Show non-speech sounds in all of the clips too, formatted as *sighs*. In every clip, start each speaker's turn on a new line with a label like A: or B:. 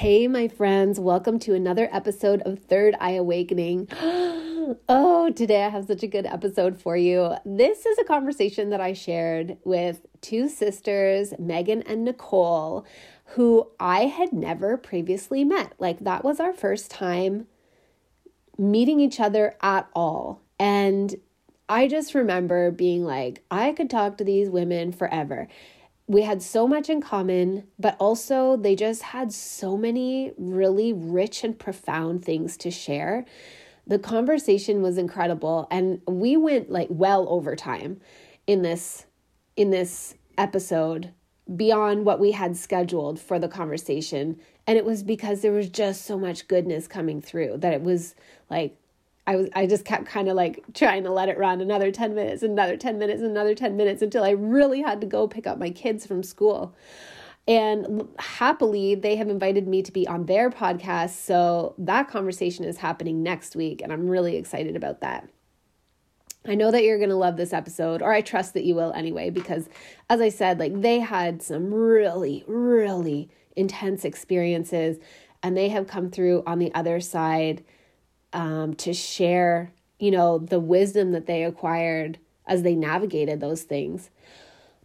A: Hey, my friends, welcome to another episode of Third Eye Awakening. *gasps* oh, today I have such a good episode for you. This is a conversation that I shared with two sisters, Megan and Nicole, who I had never previously met. Like, that was our first time meeting each other at all. And I just remember being like, I could talk to these women forever we had so much in common, but also they just had so many really rich and profound things to share. The conversation was incredible and we went like well over time in this in this episode beyond what we had scheduled for the conversation and it was because there was just so much goodness coming through that it was like I was I just kept kind of like trying to let it run another 10 minutes, another 10 minutes, another 10 minutes until I really had to go pick up my kids from school. And happily, they have invited me to be on their podcast. So that conversation is happening next week. And I'm really excited about that. I know that you're going to love this episode, or I trust that you will anyway, because as I said, like they had some really, really intense experiences and they have come through on the other side um, to share, you know, the wisdom that they acquired as they navigated those things.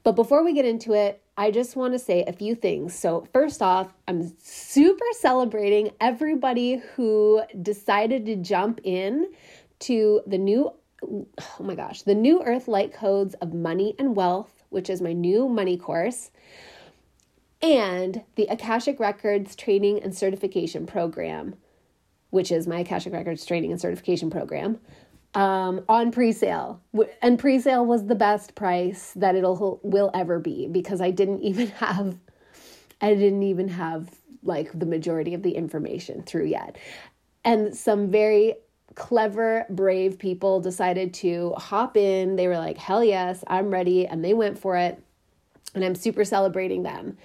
A: But before we get into it, I just want to say a few things. So, first off, I'm super celebrating everybody who decided to jump in to the new, oh my gosh, the new Earth Light Codes of Money and Wealth, which is my new money course, and the Akashic Records Training and Certification Program which is my Akashic Records training and certification program, um, on pre-sale. And pre-sale was the best price that it'll will ever be because I didn't *laughs* even have I didn't even have like the majority of the information through yet. And some very clever, brave people decided to hop in. They were like, hell yes, I'm ready. And they went for it. And I'm super celebrating them.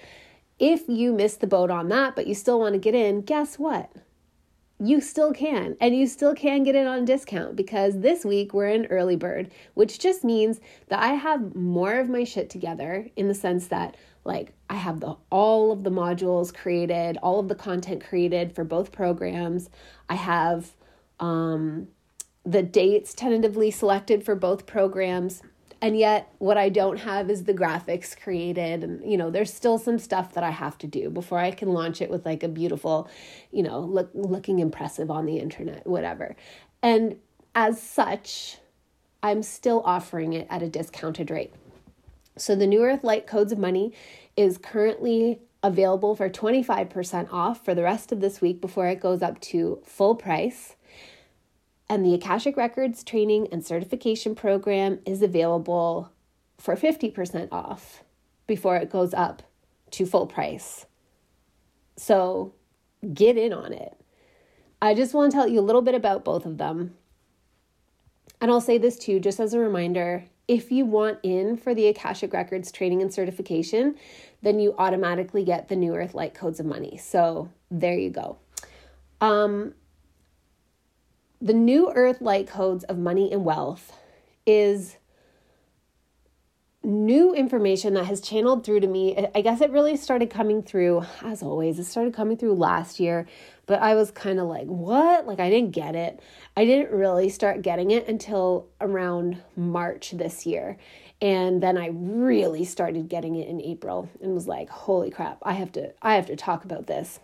A: If you missed the boat on that, but you still want to get in, guess what? You still can. And you still can get it on discount because this week we're in early bird, which just means that I have more of my shit together in the sense that like I have the all of the modules created, all of the content created for both programs. I have um the dates tentatively selected for both programs and yet what i don't have is the graphics created. And you know there's still some stuff that i have to do before i can launch it with like a beautiful you know look looking impressive on the internet whatever. And as such i'm still offering it at a discounted rate. So the new earth light codes of money is currently available for 25% off for the rest of this week before it goes up to full price and the Akashic Records training and certification program is available for 50% off before it goes up to full price. So get in on it. I just want to tell you a little bit about both of them. And I'll say this too, just as a reminder if you want in for the Akashic Records training and certification, then you automatically get the New Earth Light Codes of Money. So there you go. Um, the new earth light codes of money and wealth is new information that has channeled through to me. I guess it really started coming through, as always, it started coming through last year, but I was kind of like, what? Like, I didn't get it. I didn't really start getting it until around March this year. And then I really started getting it in April and was like, holy crap, I have to I have to talk about this.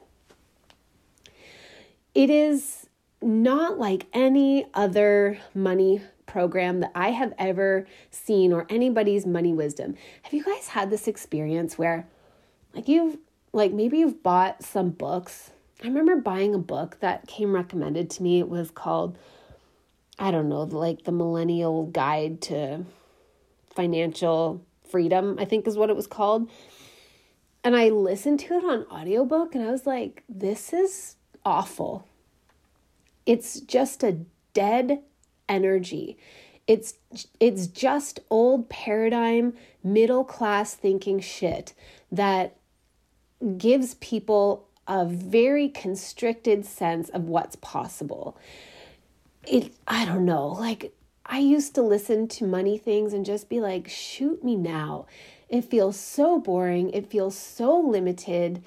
A: It is not like any other money program that I have ever seen or anybody's money wisdom. Have you guys had this experience where like you've like maybe you've bought some books? I remember buying a book that came recommended to me. It was called I don't know, like the Millennial Guide to Financial Freedom, I think is what it was called. And I listened to it on audiobook and I was like, this is awful. It's just a dead energy. It's it's just old paradigm middle class thinking shit that gives people a very constricted sense of what's possible. It I don't know, like I used to listen to money things and just be like, shoot me now. It feels so boring. It feels so limited.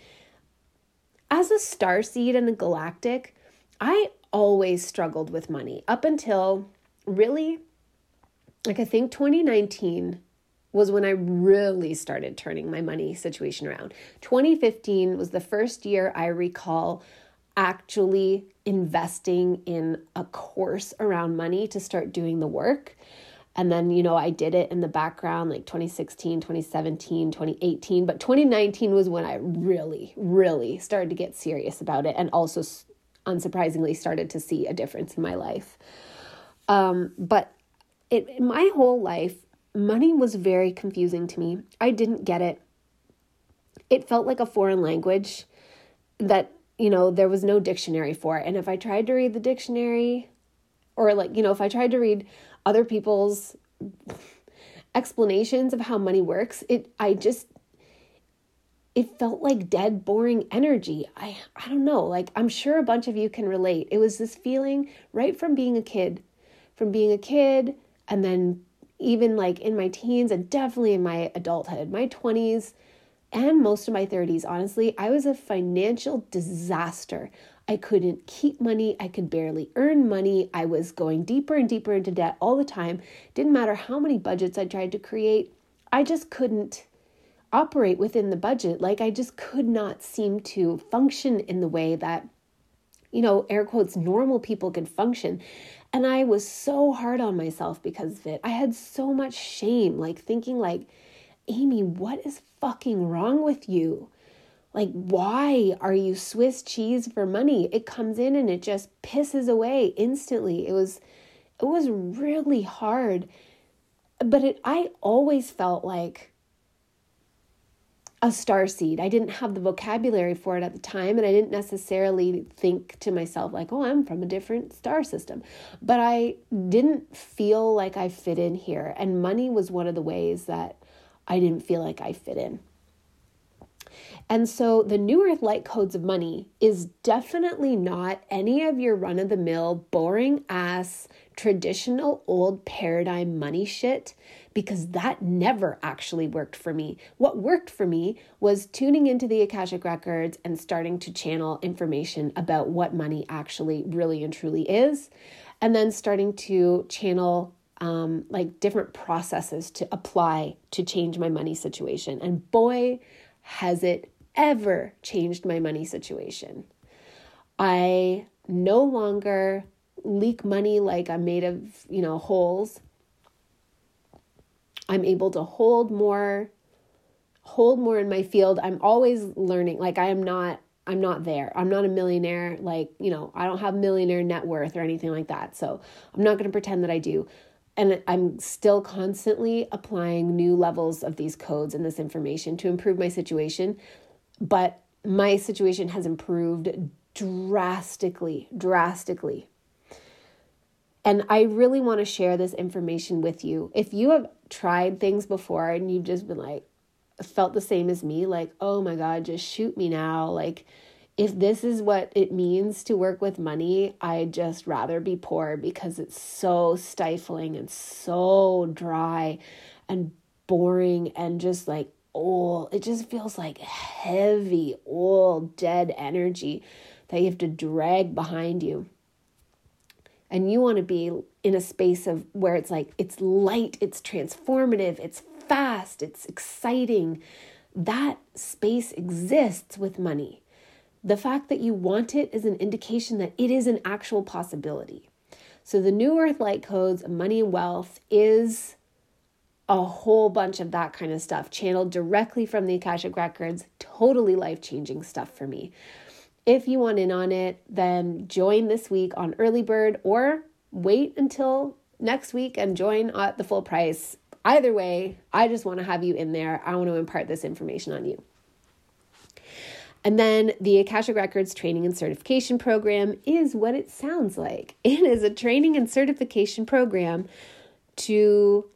A: As a star seed and a galactic, I always struggled with money up until really, like, I think 2019 was when I really started turning my money situation around. 2015 was the first year I recall actually investing in a course around money to start doing the work. And then, you know, I did it in the background like 2016, 2017, 2018. But 2019 was when I really, really started to get serious about it and also, unsurprisingly, started to see a difference in my life. Um, but it, my whole life, money was very confusing to me. I didn't get it. It felt like a foreign language that you know, there was no dictionary for it. And if I tried to read the dictionary, or like, you know, if I tried to read other people's *laughs* explanations of how money works, it, I just, it felt like dead, boring energy. I, I don't know. Like, I'm sure a bunch of you can relate. It was this feeling right from being a kid, from being a kid, and then even like in my teens and definitely in my adulthood, my 20s and most of my 30s, honestly, I was a financial disaster. I couldn't keep money. I could barely earn money. I was going deeper and deeper into debt all the time. Didn't matter how many budgets I tried to create, I just couldn't operate within the budget. Like, I just could not seem to function in the way that, you know, air quotes, normal people could function. And I was so hard on myself because of it. I had so much shame, like thinking, like, Amy, what is fucking wrong with you? Like, why are you Swiss cheese for money? It comes in and it just pisses away instantly. It was, it was really hard. But it, I always felt like a star seed. I didn't have the vocabulary for it at the time, and I didn't necessarily think to myself, like, oh, I'm from a different star system. But I didn't feel like I fit in here. And money was one of the ways that I didn't feel like I fit in. And so the New Earth Light Codes of Money is definitely not any of your run of the mill, boring ass, traditional old paradigm money shit because that never actually worked for me. What worked for me was tuning into the Akashic Records and starting to channel information about what money actually really and truly is, and then starting to channel um, like different processes to apply to change my money situation. And boy, has it ever changed my money situation. I no longer leak money like I'm made of, you know, holes. I'm able to hold more hold more in my field. I'm always learning. Like I am not I'm not there. I'm not a millionaire like, you know, I don't have millionaire net worth or anything like that. So, I'm not going to pretend that I do and I'm still constantly applying new levels of these codes and this information to improve my situation. But my situation has improved drastically, drastically. And I really want to share this information with you. If you have tried things before and you've just been like, felt the same as me, like, oh my God, just shoot me now. Like, if this is what it means to work with money, I'd just rather be poor because it's so stifling and so dry and boring and just like old. It just feels like heavy, old, dead energy that you have to drag behind you. And you want to be in a space of where it's like it's light, it's transformative, it's fast, it's exciting. That space exists with money. The fact that you want it is an indication that it is an actual possibility. So, the New Earth Light Codes, Money and Wealth, is a whole bunch of that kind of stuff channeled directly from the Akashic Records. Totally life changing stuff for me. If you want in on it, then join this week on Early Bird or wait until next week and join at the full price. Either way, I just want to have you in there. I want to impart this information on you. And then the Akashic Records Training and Certification Program is what it sounds like. *laughs* It is a training and certification program to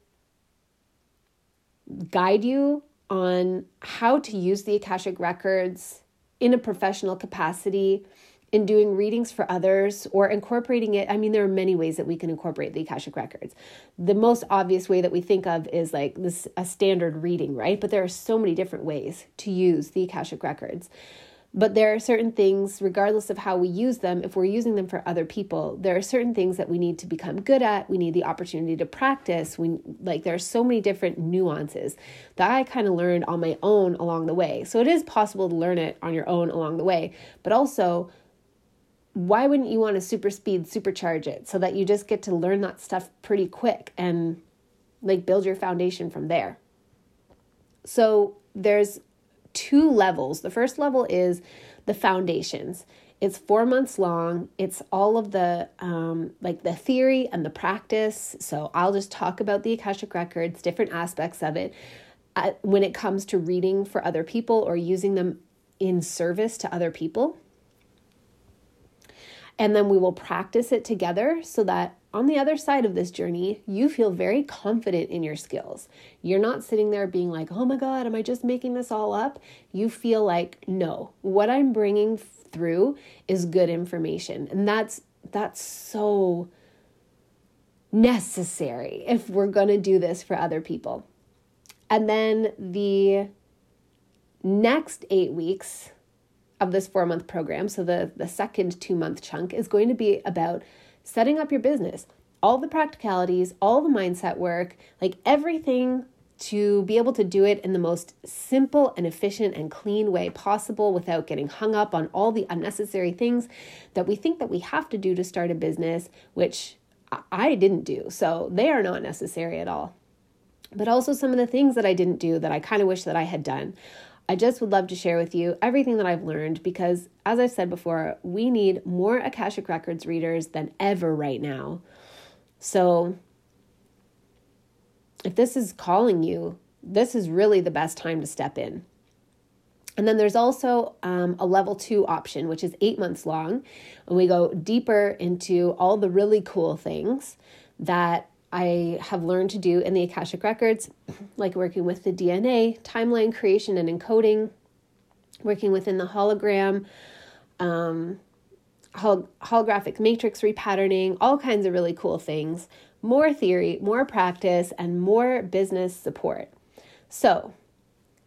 A: guide you on how to use the Akashic Records in a professional capacity in doing readings for others or incorporating it. I mean, there are many ways that we can incorporate the Akashic Records. The most obvious way that we think of is like this a standard reading, right? But there are so many different ways to use the Akashic Records. But there are certain things, regardless of how we use them, if we're using them for other people, there are certain things that we need to become good at. We need the opportunity to practice. We like there are so many different nuances that I kind of learned on my own along the way. So it is possible to learn it on your own along the way, but also why wouldn't you want to super speed supercharge it so that you just get to learn that stuff pretty quick and like build your foundation from there so there's two levels. The first level is the foundations. It's four months long. It's all of the um, like the theory and the practice. So i'll just talk about the akashic records different aspects of it uh, when it comes to reading for other people or using them in service to other people. And then we will practice it together so that on the other side of this journey, you feel very confident in your skills. You're not sitting there being like, oh my God, am I just making this all up? You feel like, no, what I'm bringing through is good information. And that's, that's so necessary if we're going to do this for other people. And then the next eight weeks, of this four month program, so the, the second two month chunk, is going to be about setting up your business, all the practicalities, all the mindset work, like everything to be able to do it in the most simple and efficient and clean way possible without getting hung up on all the unnecessary things that we think that we have to do to start a business, which I didn't do. So they are not necessary at all. But also some of the things that I didn't do that I kind of wish that I had done. I just would love to share with you everything that I've learned because, as I've said before, we need more Akashic Records readers than ever right now. So, if this is calling you, this is really the best time to step in. And then there's also um, a level two option, which is eight months long. And we go deeper into all the really cool things that I have learned to do in the Akashic Records, like working with the DNA, timeline creation and encoding, working within the hologram, um, hol- holographic matrix repatterning, all kinds of really cool things. More theory, more practice, and more business support. So,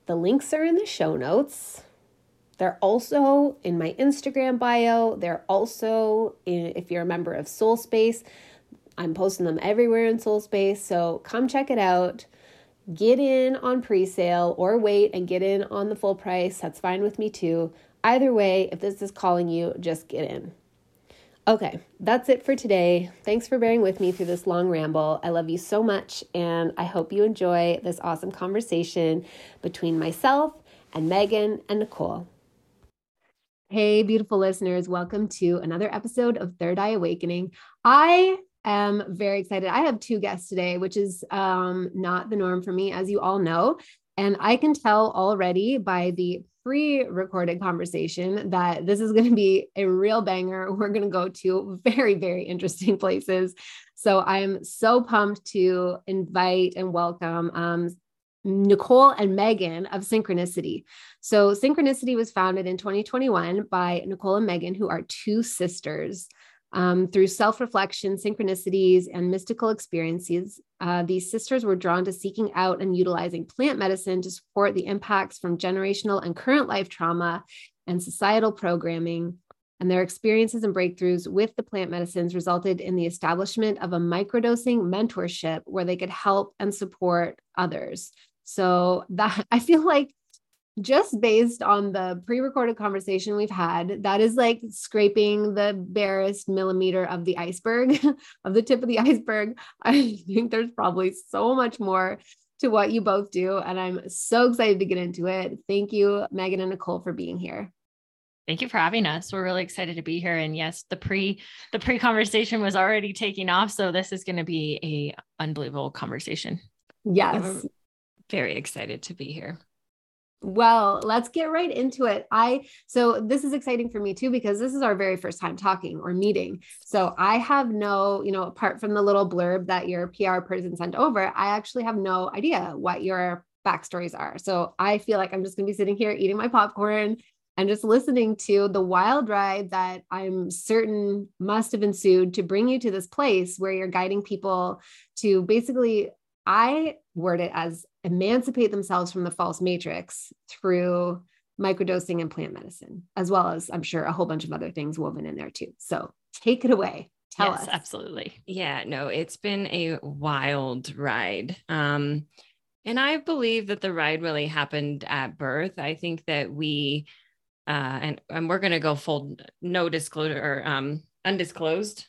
A: the links are in the show notes. They're also in my Instagram bio. They're also, in, if you're a member of Soul Space, I'm posting them everywhere in Soul Space, so come check it out. Get in on pre sale or wait and get in on the full price. That's fine with me too. Either way, if this is calling you, just get in. Okay, that's it for today. Thanks for bearing with me through this long ramble. I love you so much, and I hope you enjoy this awesome conversation between myself and Megan and Nicole. Hey, beautiful listeners, welcome to another episode of Third Eye Awakening. I am very excited. I have two guests today, which is um, not the norm for me, as you all know. And I can tell already by the pre recorded conversation that this is going to be a real banger. *laughs* We're going to go to very, very interesting *laughs* places. So I'm so pumped to invite and welcome um, Nicole and Megan of Zenchronicity. So, Zenchronicity was founded in 2021 by Nicole and Megan, who are two sisters. Um, through self reflection, synchronicities, and mystical experiences, uh, these sisters were drawn to seeking out and utilizing plant medicine to support the impacts from generational and current life trauma and societal programming. And their experiences and breakthroughs with the plant medicines resulted in the establishment of a microdosing mentorship where they could help and support others. So that *laughs* I feel like just based on the pre-recorded conversation we've had that is like scraping the barest millimeter of the iceberg *laughs* of the tip of the iceberg i think there's probably so much more to what you both do and i'm so excited to get into it thank you megan and nicole for being here
B: Thank you for having us. We're really excited to be here. And yes, the pre the pre conversation was already taking off, so this is going to be a unbelievable conversation.
A: Yes,
B: very excited to be here.
A: Well, let's get right into it. I so this is exciting for me too because this is our very first time talking or meeting. So I have no, you know, apart from the little blurb that your PR person sent over, I actually have no idea what your backstories are. So I feel like I'm just going to be sitting here eating my popcorn and just listening to the wild ride that I'm certain must have ensued to bring you to this place where you're guiding people to basically I word it as emancipate themselves from the false matrix through microdosing and plant medicine, as well as I'm sure a whole bunch of other things woven in there too. So take it away. Tell yes, us.
B: Absolutely.
C: Yeah, no, it's been a wild ride. Um, and I believe that the ride really happened at birth. I think that we, uh, and, and we're going to go full no disclosure or um, undisclosed,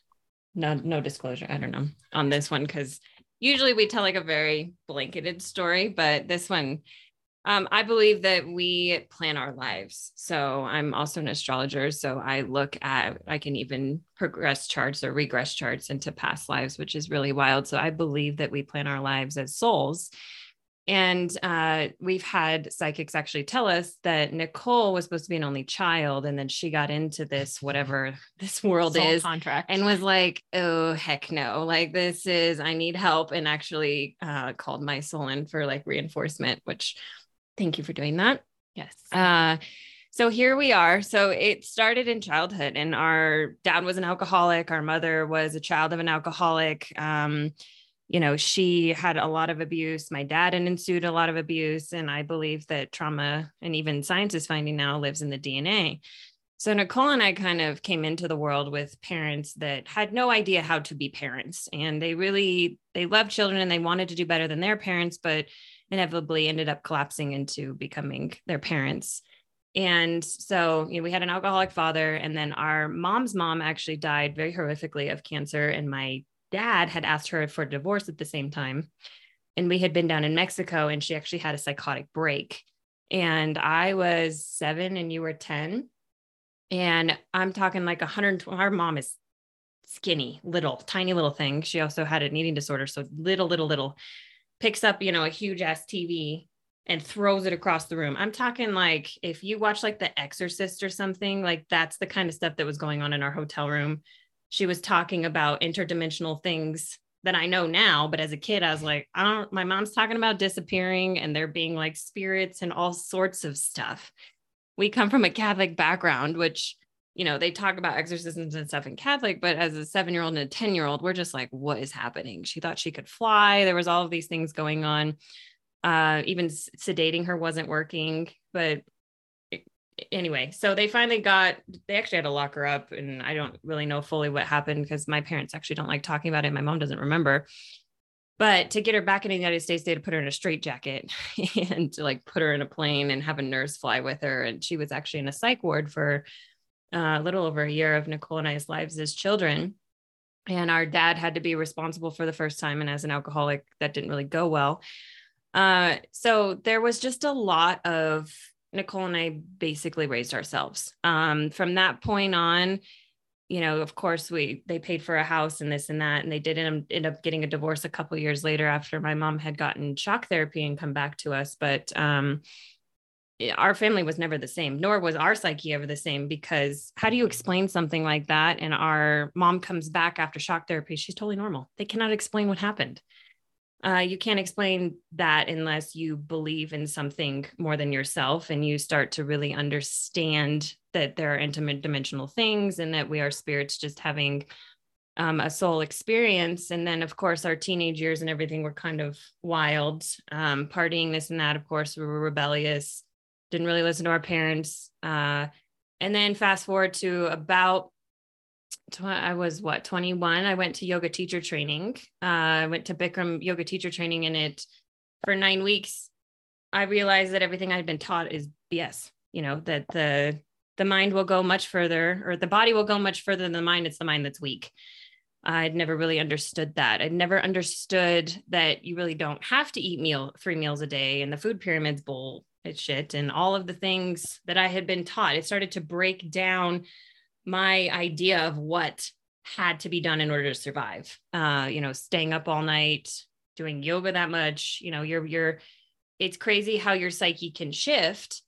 C: no, no disclosure. I don't know on this one because usually we tell like a very blanketed story, but this one, um, I believe that we plan our lives. So I'm also an astrologer. So I look at, I can even progress charts or regress charts into past lives, which is really wild. So I believe that we plan our lives as souls. And uh, we've had psychics actually tell us that Nicole was supposed to be an only child, and then she got into this whatever *laughs* this world Soul is
B: contract,
C: and was like, "Oh heck no! Like this is I need help," and actually uh, called my soul in for like reinforcement. Which, thank you for doing that.
B: Yes.
C: Uh, so here we are. So it started in childhood, and our dad was an alcoholic. Our mother was a child of an alcoholic. Um, you know, she had a lot of abuse. My dad had ensued a lot of abuse. And I believe that trauma, and even science is finding now, lives in the DNA. So Nicole and I kind of came into the world with parents that had no idea how to be parents. And they really, they loved children and they wanted to do better than their parents, but inevitably ended up collapsing into becoming their parents. And so, you know, we had an alcoholic father, and then our mom's mom actually died very horrifically of cancer. And my dad had asked her for a divorce at the same time. And we had been down in Mexico and she actually had a psychotic break. And I was seven and you were 10. And I'm talking like 120. Our mom is skinny, little, tiny little thing. She also had an eating disorder. So little, little, little picks up, you know, a huge ass TV and throws it across the room. I'm talking like if you watch like The Exorcist or something, like that's the kind of stuff that was going on in our hotel room she was talking about interdimensional things that I know now, but as a kid, I was like, I don't, my mom's talking about disappearing and there being like spirits and all sorts of stuff. We come from a Catholic background, which, you know, they talk about exorcisms and stuff in Catholic, but as a seven year old and a 10 year old, we're just like, what is happening? She thought she could fly. There was all of these things going on. Uh, even sedating her wasn't working, but anyway, so they finally got, they actually had to lock her up. And I don't really know fully what happened because my parents actually don't like talking about it. My mom doesn't remember. But to get her back in the United States, they had to put her in a straitjacket *laughs* and to like put her in a plane and have a nurse fly with her. And she was actually in a psych ward for uh, a little over a year of Nicole and I's lives as children. And our dad had to be responsible for the first time. And as an alcoholic, that didn't really go well. Uh, so there was just a lot of Nicole and I basically raised ourselves. Um, from that point on, you know, of course, we they paid for a house and this and that, and they did end, end up getting a divorce a couple years later after my mom had gotten shock therapy and come back to us. But um, our family was never the same, nor was our psyche ever the same. Because how do you explain something like that? And our mom comes back after shock therapy; she's totally normal. They cannot explain what happened uh, you can't explain that unless you believe in something more than yourself and you start to really understand that there are intimate dimensional things and that we are spirits just having um, a soul experience. And then, of course, our teenage years and everything were kind of wild, um, partying, this and that. Of course, we were rebellious, didn't really listen to our parents. Uh, and then, fast forward to about I was what 21. I went to yoga teacher training. Uh, I went to Bikram yoga teacher training, and it for nine weeks. I realized that everything I'd been taught is BS. You know that the the mind will go much further, or the body will go much further than the mind. It's the mind that's weak. I'd never really understood that. I'd never understood that you really don't have to eat meal three meals a day, and the food pyramid's bull shit, and all of the things that I had been taught. It started to break down my idea of what had to be done in order to survive. Uh, you know, staying up all night, doing yoga that much, you know, you're you're it's crazy how your psyche can shift.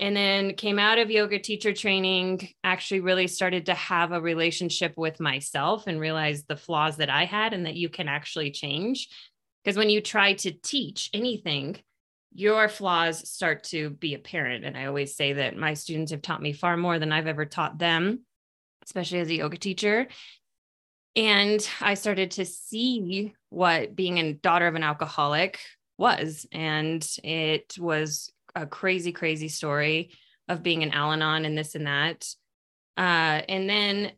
C: And then came out of yoga teacher training actually really started to have a relationship with myself and realize the flaws that i had and that you can actually change. Because when you try to teach anything your flaws start to be apparent. And i always say that my students have taught me far more than i've ever taught them especially as a yoga teacher and i started to see what being a daughter of an alcoholic was and it was a crazy, crazy story of being an Al Anon and this and that. Uh, and then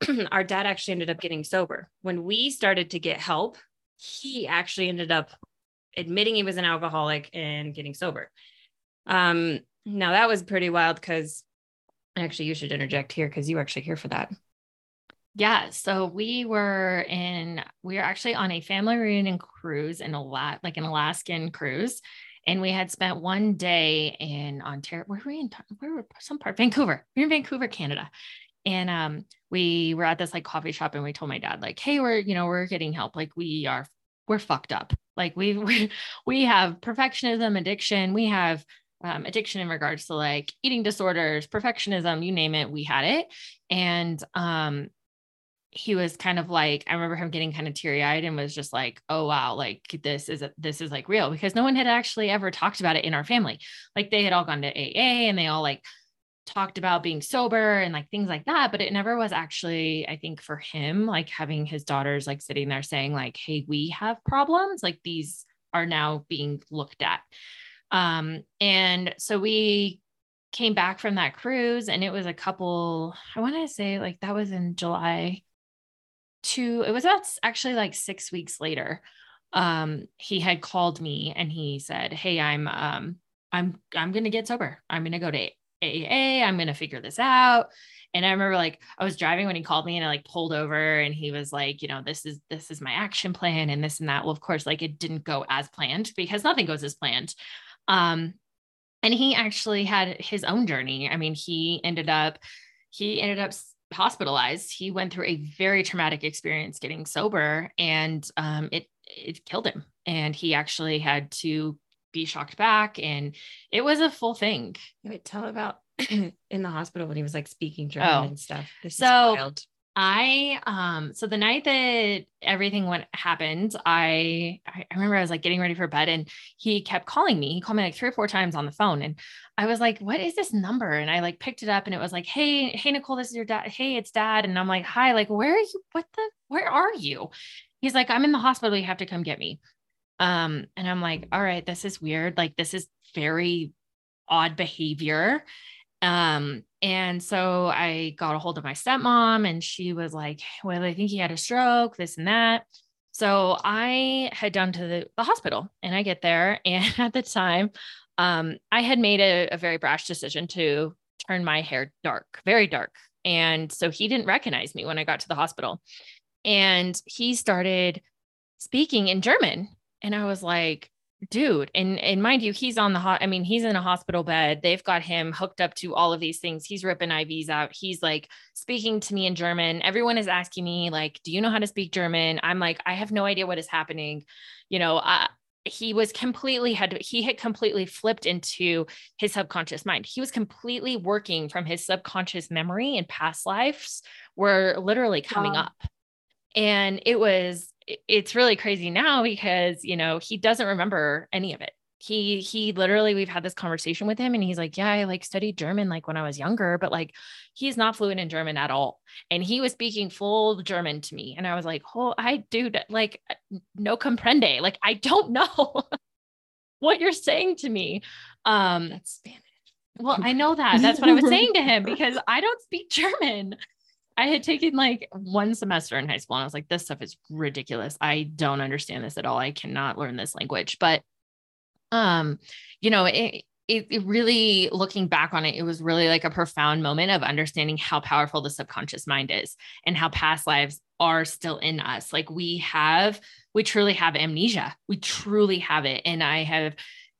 C: *clears throat* our dad actually ended up getting sober. When we started to get help, he actually ended up admitting he was an alcoholic and getting sober. Um, now that was pretty wild because actually you should interject here because you were actually here for that.
B: Yeah, so we were in we were actually on a family reunion cruise in a lot like an Alaskan cruise and we had spent one day in Ontario. Where were we in? Where were some part? Vancouver. We are in Vancouver, Canada. And um, we were at this like coffee shop, and we told my dad like, "Hey, we're you know we're getting help. Like we are we're fucked up. Like we *laughs* we we have perfectionism, addiction. We have um, addiction in regards to like eating disorders, perfectionism, you name it, we had it. And um, he was kind of like i remember him getting kind of teary-eyed and was just like oh wow like this is this is like real because no one had actually ever talked about it in our family like they had all gone to aa and they all like talked about being sober and like things like that but it never was actually i think for him like having his daughters like sitting there saying like hey we have problems like these are now being looked at um and so we came back from that cruise and it was a couple i want to say like that was in july two, it was about actually like six weeks later. Um, he had called me and he said, Hey, I'm um I'm I'm gonna get sober. I'm gonna go to AA. I'm gonna figure this out. And I remember like I was driving when he called me and I like pulled over and he was like, you know, this is this is my action plan and this and that. Well, of course, like it didn't go as planned because nothing goes as planned. Um, and he actually had his own journey. I mean, he ended up he ended up hospitalized. He went through a very traumatic experience getting sober, and um, it it killed him. And he actually had to be shocked back, and it was a full thing.
C: Wait, tell about *clears throat* in the hospital when he was like speaking German oh. and stuff.
B: This so I um so the night that everything went happened, I I remember I was like getting ready for bed and he kept calling me. He called me like three or four times on the phone and I was like, "What is this number?" And I like picked it up and it was like, "Hey, hey Nicole, this is your dad. Hey, it's dad." And I'm like, "Hi, like where are you? What the where are you?" He's like, "I'm in the hospital. You have to come get me." Um and I'm like, "All right, this is weird. Like this is very odd behavior." Um, and so I got a hold of my stepmom, and she was like, Well, I think he had a stroke, this and that. So I head down to the, the hospital and I get there. *laughs* And at the time, um, I had made a, a very brash decision to turn my hair dark, very dark. And so he didn't recognize me when I got to the hospital. And he started speaking in German. And I was like, dude and and mind you he's on the hot i mean he's in a hospital bed. They've got him hooked up to all of these things. He's ripping ivs out. He's like speaking to me in german. Everyone is asking me like do you know how to speak german? I'm like i have no idea what is happening. You know uh, he was completely had he had completely flipped into his subconscious mind. He was completely working from his subconscious memory and past lives were literally coming wow. up. And it was it's really crazy now because you know he doesn't remember any of it. He he literally we've had this conversation with him and he's like yeah i like studied german like when i was younger but like he's not fluent in german at all. And he was speaking full german to me and i was like oh i dude like no comprende. Like i don't *laughs* know what you're saying to me. Um that's spanish. well i know that. That's what i was saying to him because i don't speak german I had taken like one semester in high school and I was like, this stuff is ridiculous. I don't understand this at all. I cannot learn this language. But um, you know, it, it, it, really looking back on it, it was really like a profound moment of understanding how powerful the subconscious mind is and how past lives are still in us. Like we have, we truly have amnesia. We truly have it. And I have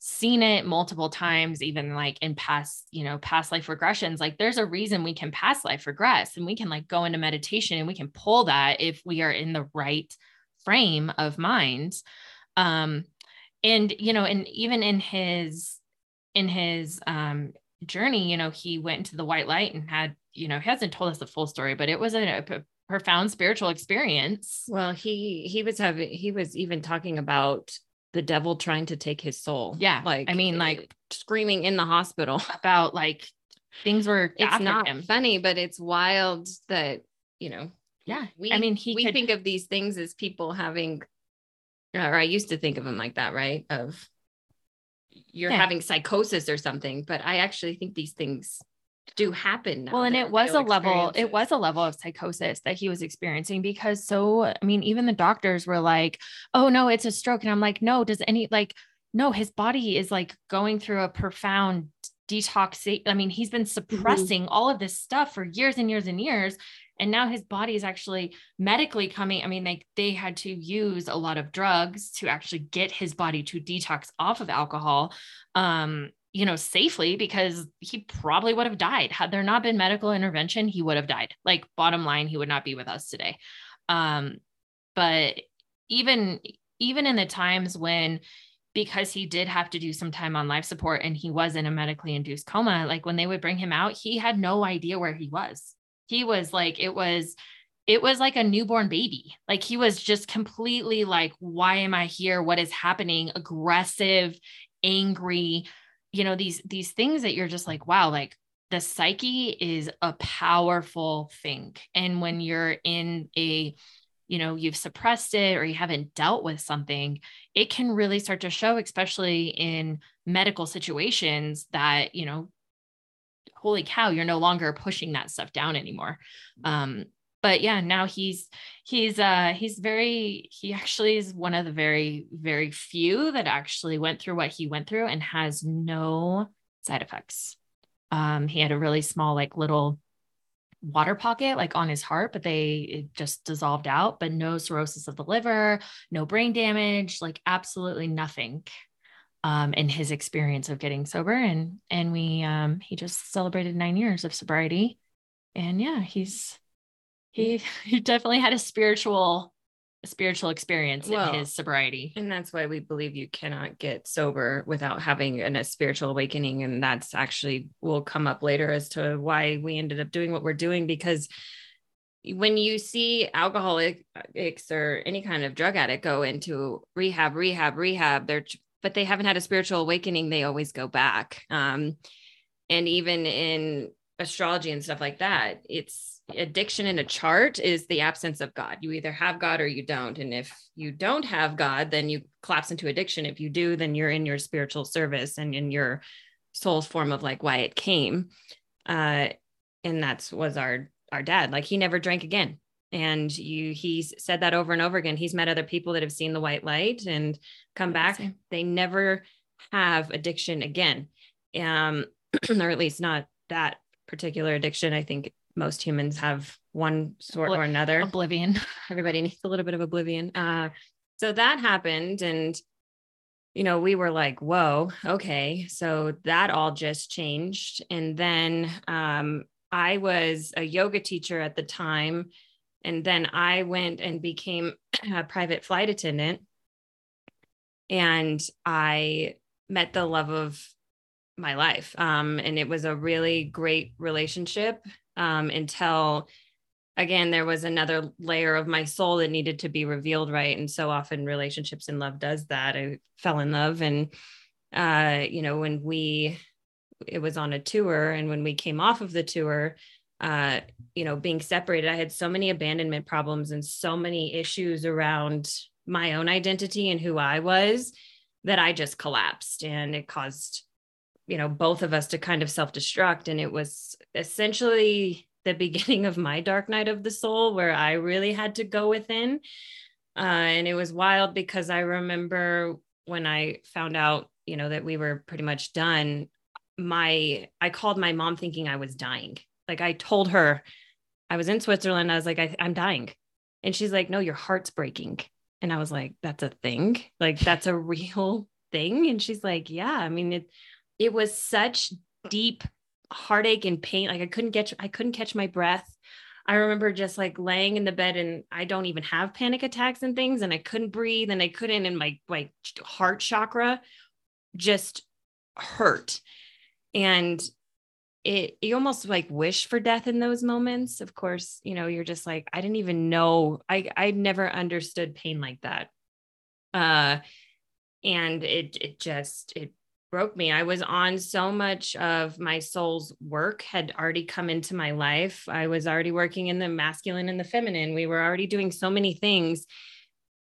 B: seen it multiple times even like in past you know past life regressions like there's a reason we can past life regress and we can like go into meditation and we can pull that if we are in the right frame of mind. Um and you know and even in his in his um journey you know he went into the white light and had you know he hasn't told us the full story but it was a, a profound spiritual experience.
C: Well he he was having he was even talking about the devil trying to take his soul
B: yeah like i mean eh, like
C: screaming in the hospital *laughs*
B: about like things were
C: it's not him. funny but it's wild that you know
B: yeah
C: we i mean he we could, think of these things as people having or i used to think of them like that right of you're yeah. having psychosis or something but i actually think these things do happen
B: well and it was a level it was a level of psychosis that he was experiencing because so i mean even the doctors were like oh no it's a stroke and i'm like no does any like no his body is like going through a profound detox i mean he's been mm-hmm. suppressing mm-hmm. all of this stuff for years and years and years and now his body is actually medically coming i mean they they had to use a lot of drugs to actually get his body to detox off of alcohol um you know safely because he probably would have died. Had there not been medical intervention he would have died. Like bottom line he would not be with us today. Um but even even in the times when because he did have to do some time on life support and he was in a medically induced coma like when they would bring him out he had no idea where he was. He was like it was it was like a newborn baby. Like he was just completely like why am i here? What is happening? Aggressive angry you know these these things that you're just like wow like the psyche is a powerful thing and when you're in a you know you've suppressed it or you haven't dealt with something it can really start to show especially in medical situations that you know holy cow, you're no longer pushing that stuff down anymore. Um, but yeah, now he's he's uh he's very he actually is one of the very very few that actually went through what he went through and has no side effects. Um, he had a really small like little water pocket like on his heart but they it just dissolved out but no cirrhosis of the liver no brain damage like absolutely nothing um, in his experience of getting sober. And and we um, he just celebrated nine years of sobriety. And yeah, he's he *laughs* he definitely had a spiritual a spiritual experience well, in his sobriety.
C: And that's why we believe you cannot get sober without having an, a spiritual awakening. And that's actually will come up later as to why we ended up doing what we're doing because when you see alcoholics or any kind of drug addict go into rehab, rehab, rehab, they're but they haven't had a spiritual awakening, they always go back. Um, and even in astrology and stuff like that, it's addiction in a chart is the absence of God. You either have God or you don't. And if you don't have God, then you collapse into addiction. If you do, then you're in your spiritual service and in your soul's form of like why it came. Uh, and that's was our our dad. Like he never drank again. And you he's said that over and over again. He's met other people that have seen the white light and come back, they never have addiction again. Um, *clears throat* or at least not that particular addiction. I think most humans have one sort or another.
B: Oblivion. *laughs*
C: Everybody needs a little bit of oblivion. Uh, so that happened. And, you know, we were like, whoa, okay. So that all just changed. And then um, I was a yoga teacher at the time. And then I went and became *clears throat* a private flight attendant and I met the love of my life. Um, and it was a really great relationship um, until, again, there was another layer of my soul that needed to be revealed right. And so often relationships and love does that. I fell in love. And, uh, you know, when we, it was on a tour, and when we came off of the tour, uh, you know, being separated, I had so many abandonment problems and so many issues around my own identity and who I was that I just collapsed and it caused you know both of us to kind of self-destruct. And it was essentially the beginning of my dark night of the soul where I really had to go within. Uh, and it was wild because I remember when I found out you know that we were pretty much done my I called my mom thinking I was dying. Like I told her I was in Switzerland. I was like I, I'm dying. And she's like no your heart's breaking. And I was like, that's a thing. Like that's a *laughs* real thing. And she's like, yeah, I mean, it, it was such deep heartache and pain. Like I couldn't get, I couldn't catch my breath. I remember just like laying in the bed and I don't even have panic attacks and things and I couldn't breathe and I couldn't and my my heart chakra just hurt. And it you almost like wish for death in those moments. Of course, you know, you're just like I didn't even know I I never understood pain like that. Uh and it it just it broke me. I was on so much of my soul's work had already come into my life. I was already working in the masculine and the feminine. We were already doing so many things.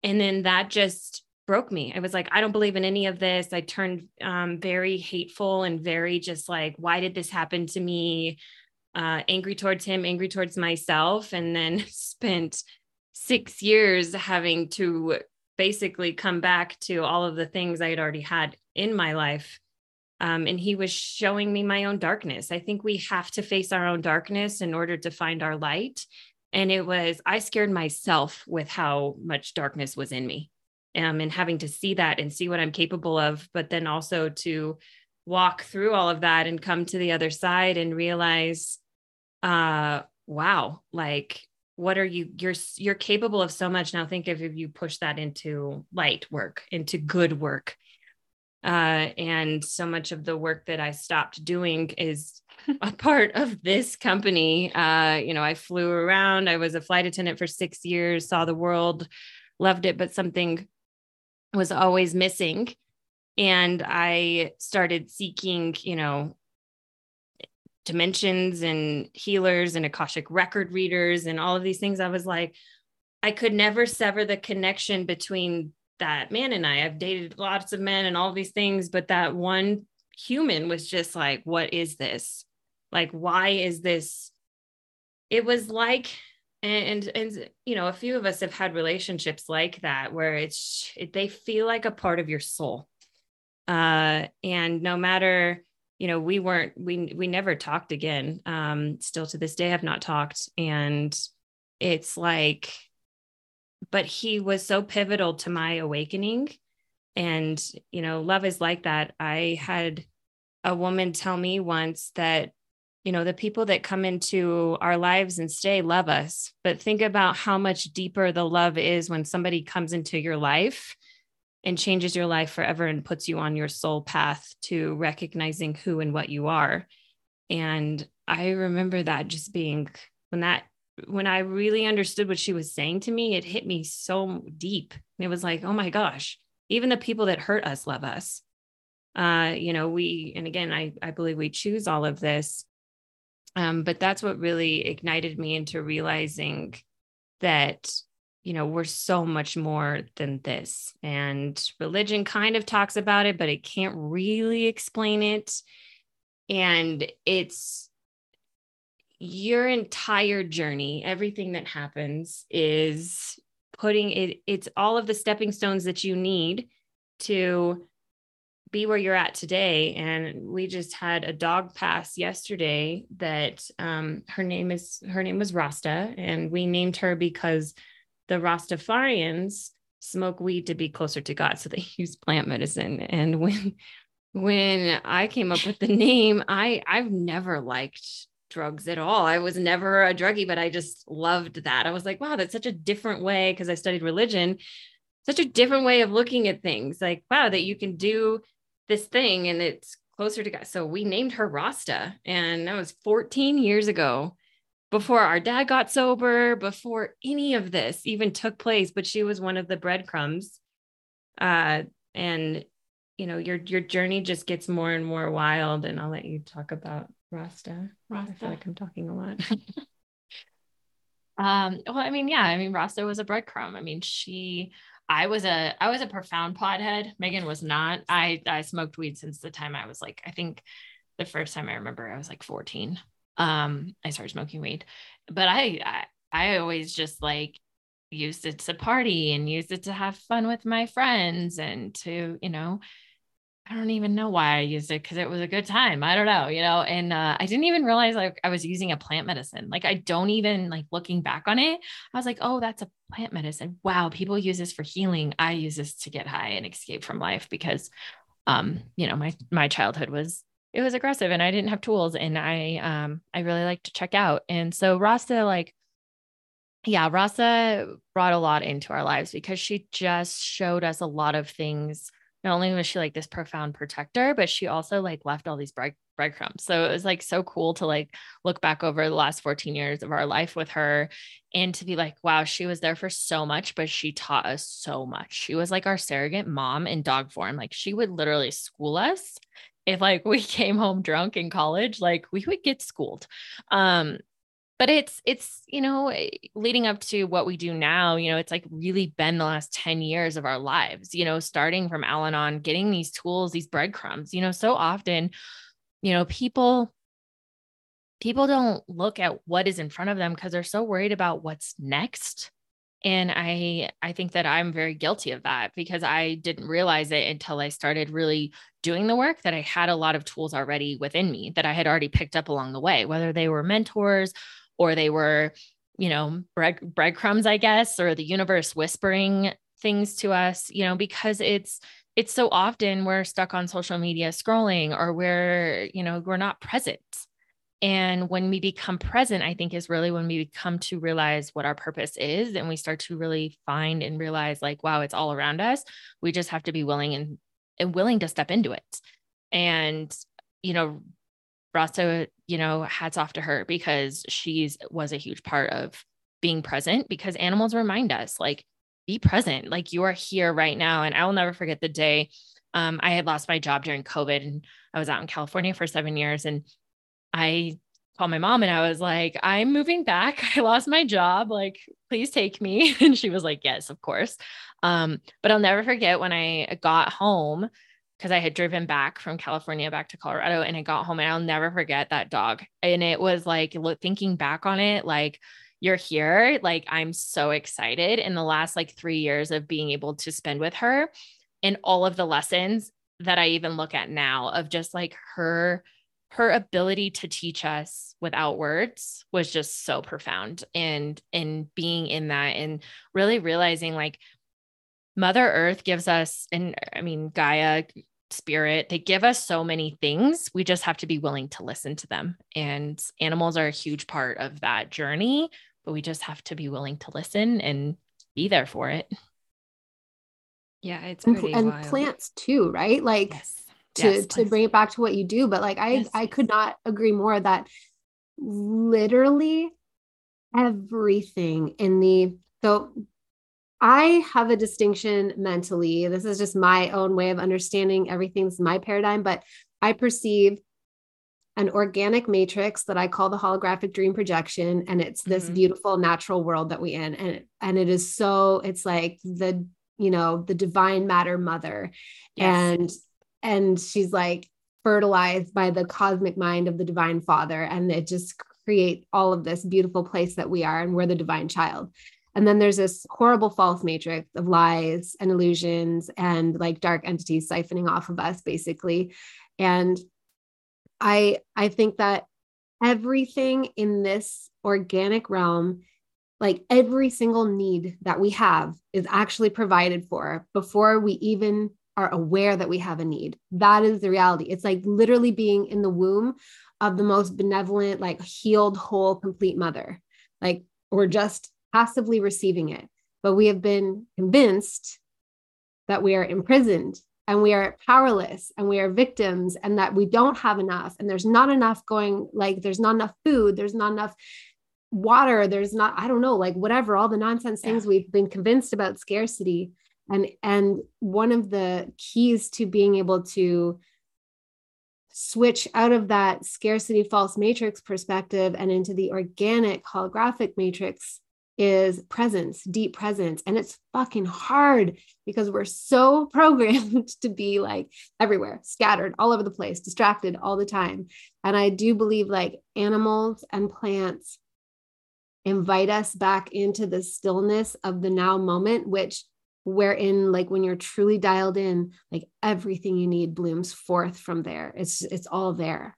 C: And then that just broke me. I was like, I don't believe in any of this. I turned um, very hateful and very just like, why did this happen to me? Uh, angry towards him, angry towards myself, and then *laughs* spent six years having to basically come back to all of the things I had already had in my life. Um, and he was showing me my own darkness. I think we have to face our own darkness in order to find our light. And it was, I scared myself with how much darkness was in me um, and having to see that and see what I'm capable of, but then also to walk through all of that and come to the other side and realize, uh, wow, like what are you you're you're capable of so much. Now think of if you push that into light work into good work. Uh, and so much of the work that i stopped doing is *laughs* a part of this company. Uh, you know i flew around. I was a flight attendant for six years saw the world loved it but something was always missing. And i started seeking you know dimensions and healers and akashic record readers and all of these things i was like i could never sever the connection between that man and i. I've dated lots of men and all these things but that one human was just like what is this? Like why is this? It was like and and you know a few of us have had relationships like that where it's it, they feel like a part of your soul. Uh and no matter you know we weren't we we never talked again um still to this day have not talked. And it's like but he was so pivotal to my awakening. And you know love is like that. I had a woman tell me once that you know the people that come into our lives and stay love us but think about how much deeper the love is when somebody comes into your life and changes your life forever and puts you on your soul path to recognizing who and what you are. And i remember that just being when that when i really understood what she was saying to me it hit me so deep. And it was like oh my gosh even the people that hurt us love us. Uh you know we and again i i believe we choose all of this. Um, but that's what really ignited me into realizing that, you know, we're so much more than this. And religion kind of talks about it, but it can't really explain it. And it's your entire journey, everything that happens is putting it, it's all of the stepping stones that you need to be where you're at today. And we just had a dog pass yesterday that um, her name is her name was Rasta, and we named her because the Rastafarians smoke weed to be closer to God, so they *laughs* use plant medicine. And when when I came up with the name, I I've never liked drugs at all. I was never a druggie, but I just loved that. I was like, wow, that's such a different way because I studied religion such a different way of looking at things like wow that you can do this thing and it's closer to God. So we named her Rasta and that was 14 years ago before our dad got sober, before any of this even took place, but she was one of the breadcrumbs. Uh, and you know, your your journey just gets more and more wild. And I'll let you talk about Rasta. Rasta. I feel like I'm talking a lot. *laughs*
B: um, well, I mean, yeah, I mean, Rasta was a breadcrumb. I mean, she I was a I was a profound pothead. Megan was not. I I smoked weed since the time I was like I think the first time I remember I was like 14. Um I started smoking weed. But I I, I always just like used it to party and used it to have fun with my friends and to, you know, I don't even know why I used it because it was a good time. I don't know, you know, and uh, I didn't even realize like I was using a plant medicine. Like I don't even like looking back on it. I was like, oh, that's a plant medicine. Wow, people use this for healing. I use this to get high and escape from life because, um, you know, my my childhood was it was aggressive and I didn't have tools and I um I really like to check out. And so Rasta like yeah, Rasta brought a lot into our lives because she just showed us a lot of things. Not only was she like this profound protector, but she also like left all these bread breadcrumbs. So it was like so cool to like look back over the last 14 years of our life with her and to be like, wow, she was there for so much, but she taught us so much. She was like our surrogate mom in dog form. Like she would literally school us if like *laughs* we came home drunk in college, like we would get schooled. Um, but it's it's you know eh, leading up to what we do now you know it's like really been the last 10 years of our lives you know starting from al-anon getting these tools these breadcrumbs you know so often you know people people don't look at what is in front of them because they're so worried about what's next and i i think that i'm very guilty of that because i didn't realize it until i started really doing the work that i had a lot of tools already within me that i had already picked up along the way whether they were mentors or they were, you know, bread, breadcrumbs, I guess, or the universe whispering things to us, you know, because it's, it's so often we're stuck on social media scrolling or we're, you know, we're not present. And when we become present, I think is really when we come to realize what our purpose is and we start to really find and realize like, wow, it's all around us. We just have to be willing and, and willing to step into it. And, you know, Rasta, you know, hats off to her because she's was a huge part of being present because animals remind us like be present like you are here right now and i will never forget the day um, i had lost my job during covid and i was out in california for seven years and i called my mom and i was like i'm moving back. *laughs* I lost my job. Like please take me. *laughs* And she was like yes of course. Um, but i'll never forget when i got home because I had driven back from California back to Colorado and I got home and I'll never forget that dog. And it was like look, thinking back on it, like you're here. Like I'm so excited. In the last like three years of being able to spend with her and all of the lessons that I even look at now of just like her her ability to teach us without words was just so profound and and being in that and really realizing like mother earth gives us and i mean gaia spirit. They give us so many things. We just have to be willing to listen to them. And animals are a huge part of that journey, but we just have to be willing to listen and be there for it.
C: Yeah, it's
A: and, and plants too, right? Like yes. To yes, to bring it back to what you do, but like I yes. I could not agree more that literally everything in the so I have a distinction mentally. This is just my own way of understanding everything's my paradigm, but I perceive an organic matrix that I call the holographic dream projection. And it's this mm-hmm. beautiful natural world that we in. And, and it is so, it's like the, you know, the divine matter mother. Yes. And and she's like fertilized by the cosmic mind of the divine father. And it just create all of this beautiful place that we are, and we're the divine child. And then there's this horrible false matrix of lies and illusions and like dark entities siphoning off of us, basically. And I I think that everything in this organic realm, like every single need that we have, is actually provided for before we even are aware that we have a need. That is the reality. It's like literally being in the womb of the most benevolent, like healed, whole, complete mother. Like we're just passively receiving it, but we have been convinced that we are imprisoned and we are powerless and we are victims and that we don't have enough and there's not enough going like there's not enough food there's not enough water there's not i don't know like whatever all the nonsense things we've been convinced about scarcity and and one of the keys to being able to switch out of that scarcity false matrix perspective and into the organic holographic matrix is presence, deep presence. And it's fucking hard because we're so *laughs* programmed to be like everywhere, scattered all over the place, distracted all the time. And I do believe like animals and plants invite us back into the stillness of the now moment, which wherein like when you're truly dialed in, like everything you need blooms forth from there. It's it's all there.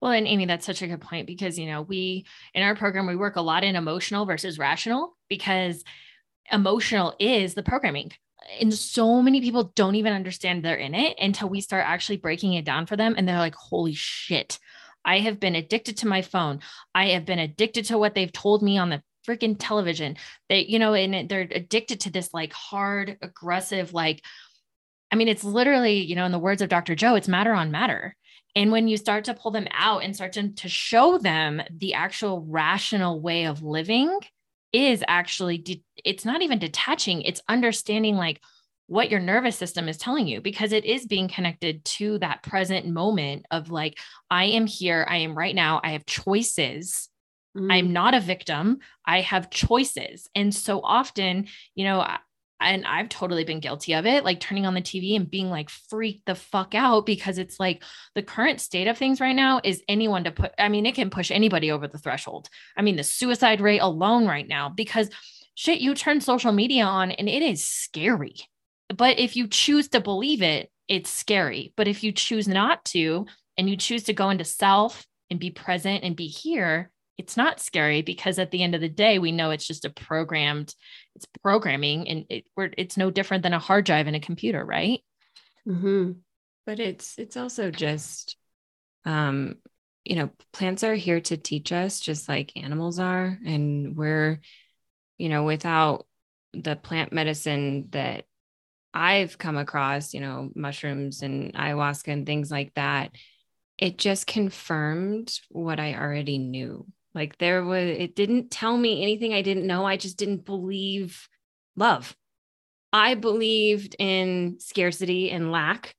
B: Well, and Amy, that's such a good point because, you know, we in our program, we work a lot in emotional versus rational because emotional is the programming. And so many people don't even understand they're in it until we start actually breaking it down for them. And they're like, holy shit, I have been addicted to my phone. I have been addicted to what they've told me on the freaking television. They, you know, and they're addicted to this like hard, aggressive, like, I mean, it's literally, you know, in the words of Dr. Joe, it's matter on matter. And when you start to pull them out and start to, to show them the actual rational way of living is actually, de- it's not even detaching, it's understanding like what your nervous system is telling you because it is being connected to that present moment of like, I am here, I am right now, I have choices. Mm. I'm not a victim. I have choices. And so often, you know, and I've totally been guilty of it, like turning on the TV and being like freaked the fuck out because it's like the current state of things right now is anyone to put, I mean, it can push anybody over the threshold. I mean, the suicide rate alone right now, because shit, you turn social media on and it is scary. But if you choose to believe it, it's scary. But if you choose not to, and you choose to go into self and be present and be here, it's not scary because at the end of the day we know it's just a programmed it's programming and it, it's no different than a hard drive in a computer right?
C: Mm-hmm. but it's it's also just um you know plants are here to teach us just like animals are. And we're you know without the plant medicine that i've come across you know mushrooms and ayahuasca and things like that it just confirmed what i already knew like there was, it didn't tell me anything I didn't know. I just didn't believe love. I believed in scarcity and lack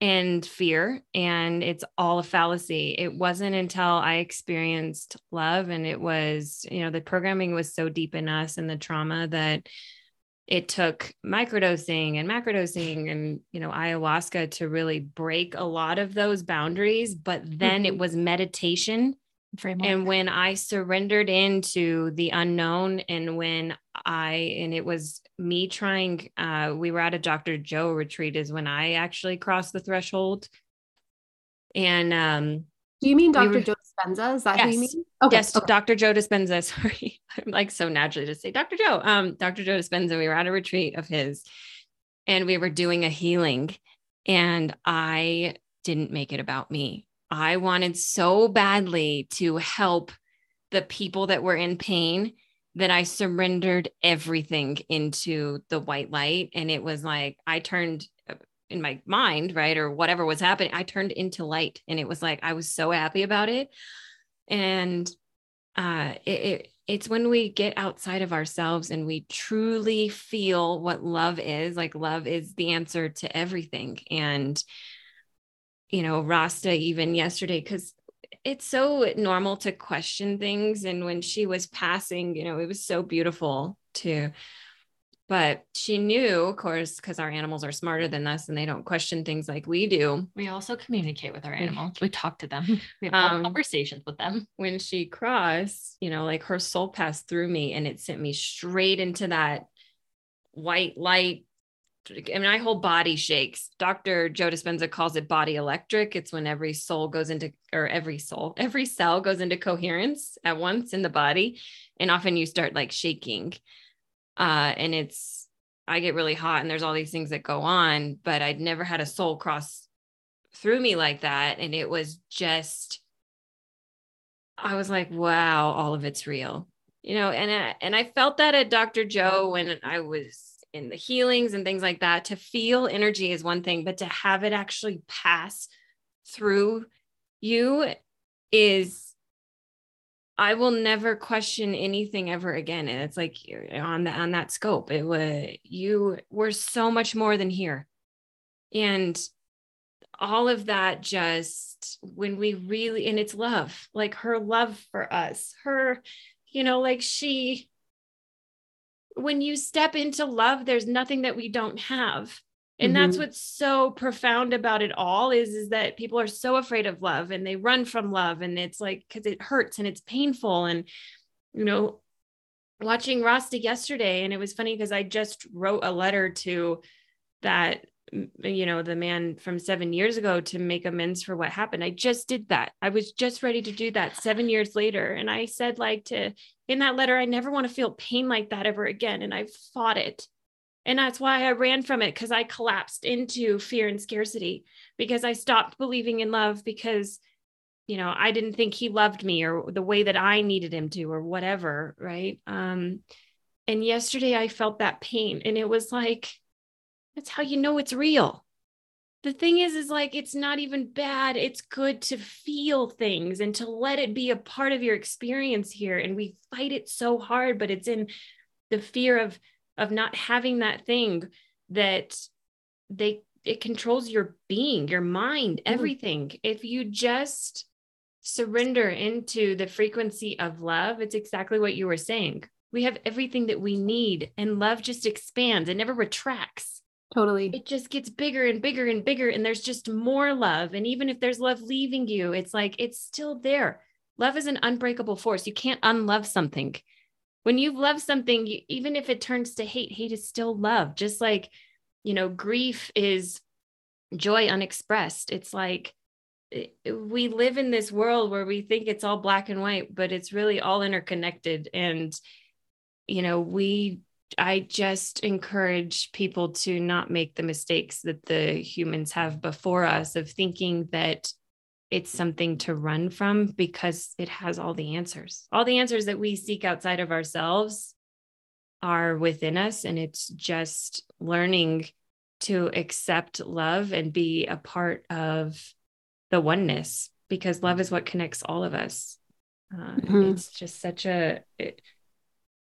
C: and fear, and it's all a fallacy. It wasn't until I experienced love and it was, you know, the programming was so deep in us and the trauma that it took microdosing and macrodosing and you know ayahuasca to really break a lot of those boundaries but then mm-hmm. it was meditation framework. And when I surrendered into the unknown, and when I, and it was me trying, uh, we were at a Dr. Joe retreat, is when I actually crossed the threshold. And, um,
A: do you mean Dr. We were, Joe Dispenza? Is that yes. who you mean?
C: Okay. Yes, okay. Dr. Joe Dispenza. *laughs* Sorry. I'm like so naturally to say Dr. Joe. Um, Dr. Joe Dispenza, we were at a retreat of his and we were doing a healing. And I didn't make it about me. I wanted so badly to help the people that were in pain that I surrendered everything into the white light. And it was like I turned uh, in my mind, right? Or whatever was happening, I turned into light. And it was like I was so happy about it. And uh, it, it it's when we get outside of ourselves and we truly feel what love is like love is the answer to everything and you know, Rasta even yesterday, because it's so normal to question things. And when she was passing, you know, it was so beautiful too. but she knew, of course, because our animals are smarter than us and they don't question things like we do.
B: We also communicate with our animals. We talk to them. *laughs* We have um, conversations with them.
C: When she crossed, you know, like her soul passed through me and it sent me straight into that white light I mean, my whole body shakes. Dr. Joe Dispenza calls it body electric. It's when every soul goes into, or every soul, *laughs* every cell goes into coherence at once in the body. And often you start like shaking. Uh, and it's, I get really hot and there's all these things that go on, but I'd never had a soul cross through me like that. And it was just, I was like, wow, all of it's real, you know, and, I, and I felt that at Dr. Joe when I was in the healings and things like that to feel energy is one thing but to have it actually pass through you is I will never question anything ever again. And it's like on that on that scope, it was you were so much more than here. And all of that just when we really and it's love, like her love for us, her, you know, like she when you step into love, there's nothing that we don't have. And mm-hmm. that's what's so profound about it all is, is that people are so afraid of love and they run from love. And it's like, because it hurts and it's painful. And, you know, watching Rasta yesterday, and it was funny because I just wrote a letter to that you know the man from seven years ago to make amends for what happened. I just did that. I was just ready to do that seven years later. And i said like to in that letter i never want to feel pain like that ever again. And i fought it. And that's why i ran from it because i collapsed into fear and scarcity because i stopped believing in love because you know, I didn't think he loved me or the way that I needed him to or whatever, right? Um and yesterday I felt that pain. And it was like that's how you know it's real. The thing is is like it's not even bad. It's good to feel things and to let it be a part of your experience here and we fight it so hard but it's in the fear of of not having that thing that they it controls your being, your mind, mm-hmm. everything. Mm. If you just surrender into the frequency of love, it's exactly what you were saying. We have everything that we need, and love just expands and never retracts.
A: Totally.
C: It just gets bigger and bigger and bigger, and there's just more love. And even if there's love leaving you, it's like it's still there. Love is an unbreakable force. You can't unlove something. When you've loved something, you, even if it turns to hate, hate is still love. Just like, you know, grief is joy unexpressed. It's like we live in this world where we think it's all black and white, but it's really all interconnected. And, you know, we, I just encourage people to not make the mistakes that the humans have before us of thinking that it's something to run from because it has all the answers. All the answers that we seek outside of ourselves are within us. And it's just learning to accept love and be a part of the oneness because love is what connects all of us. Uh, mm-hmm. It's just such a. It,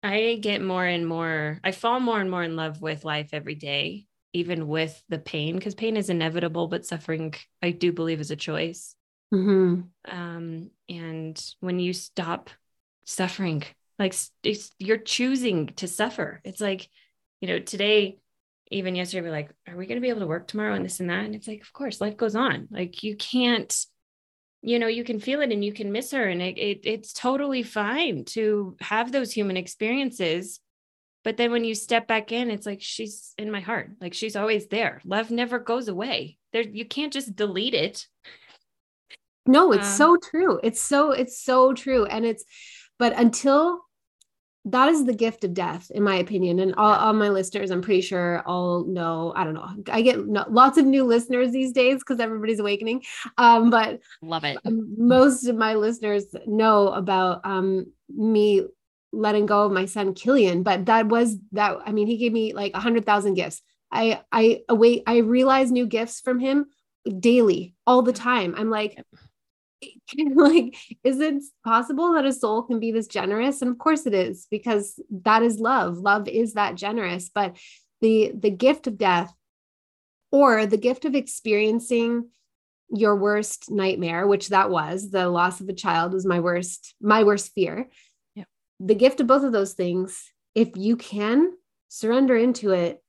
C: I get more and more, I fall more and more in love with life every day, even with the pain, because pain is inevitable, but suffering, I do believe, is a choice. Mm-hmm. Um, and when you stop suffering, like you're choosing to suffer. It's like, you know, today even yesterday, we're like, are we going to be able to work tomorrow and this and that? And it's like, of course, life goes on. Like you can't, you know, you can feel it and you can miss her. And it, it it's totally fine to have those human experiences. But then when you step back in, it's like she's in my heart. Like she's always there. Love never goes away. There, you can't just delete it.
A: No, it's um, so true. It's so, it's so true. And it's, but until that is the gift of death in my opinion and all, all my listeners i'm pretty sure all know i don't know i get no, lots of new listeners these days because everybody's awakening um, but
B: love it.
A: most of my listeners know about um, me letting go of my son killian but that was that i mean he gave me like a hundred thousand gifts. I i await i realize new gifts from him daily all the time. I'm like *laughs* like is it possible that a soul can be this generous? And of course it is because that is love. Love is that generous. But the the gift of death or the gift of experiencing your worst nightmare which that was the loss of a child was my worst my worst fear. Yeah. the gift of both of those things if you can surrender into it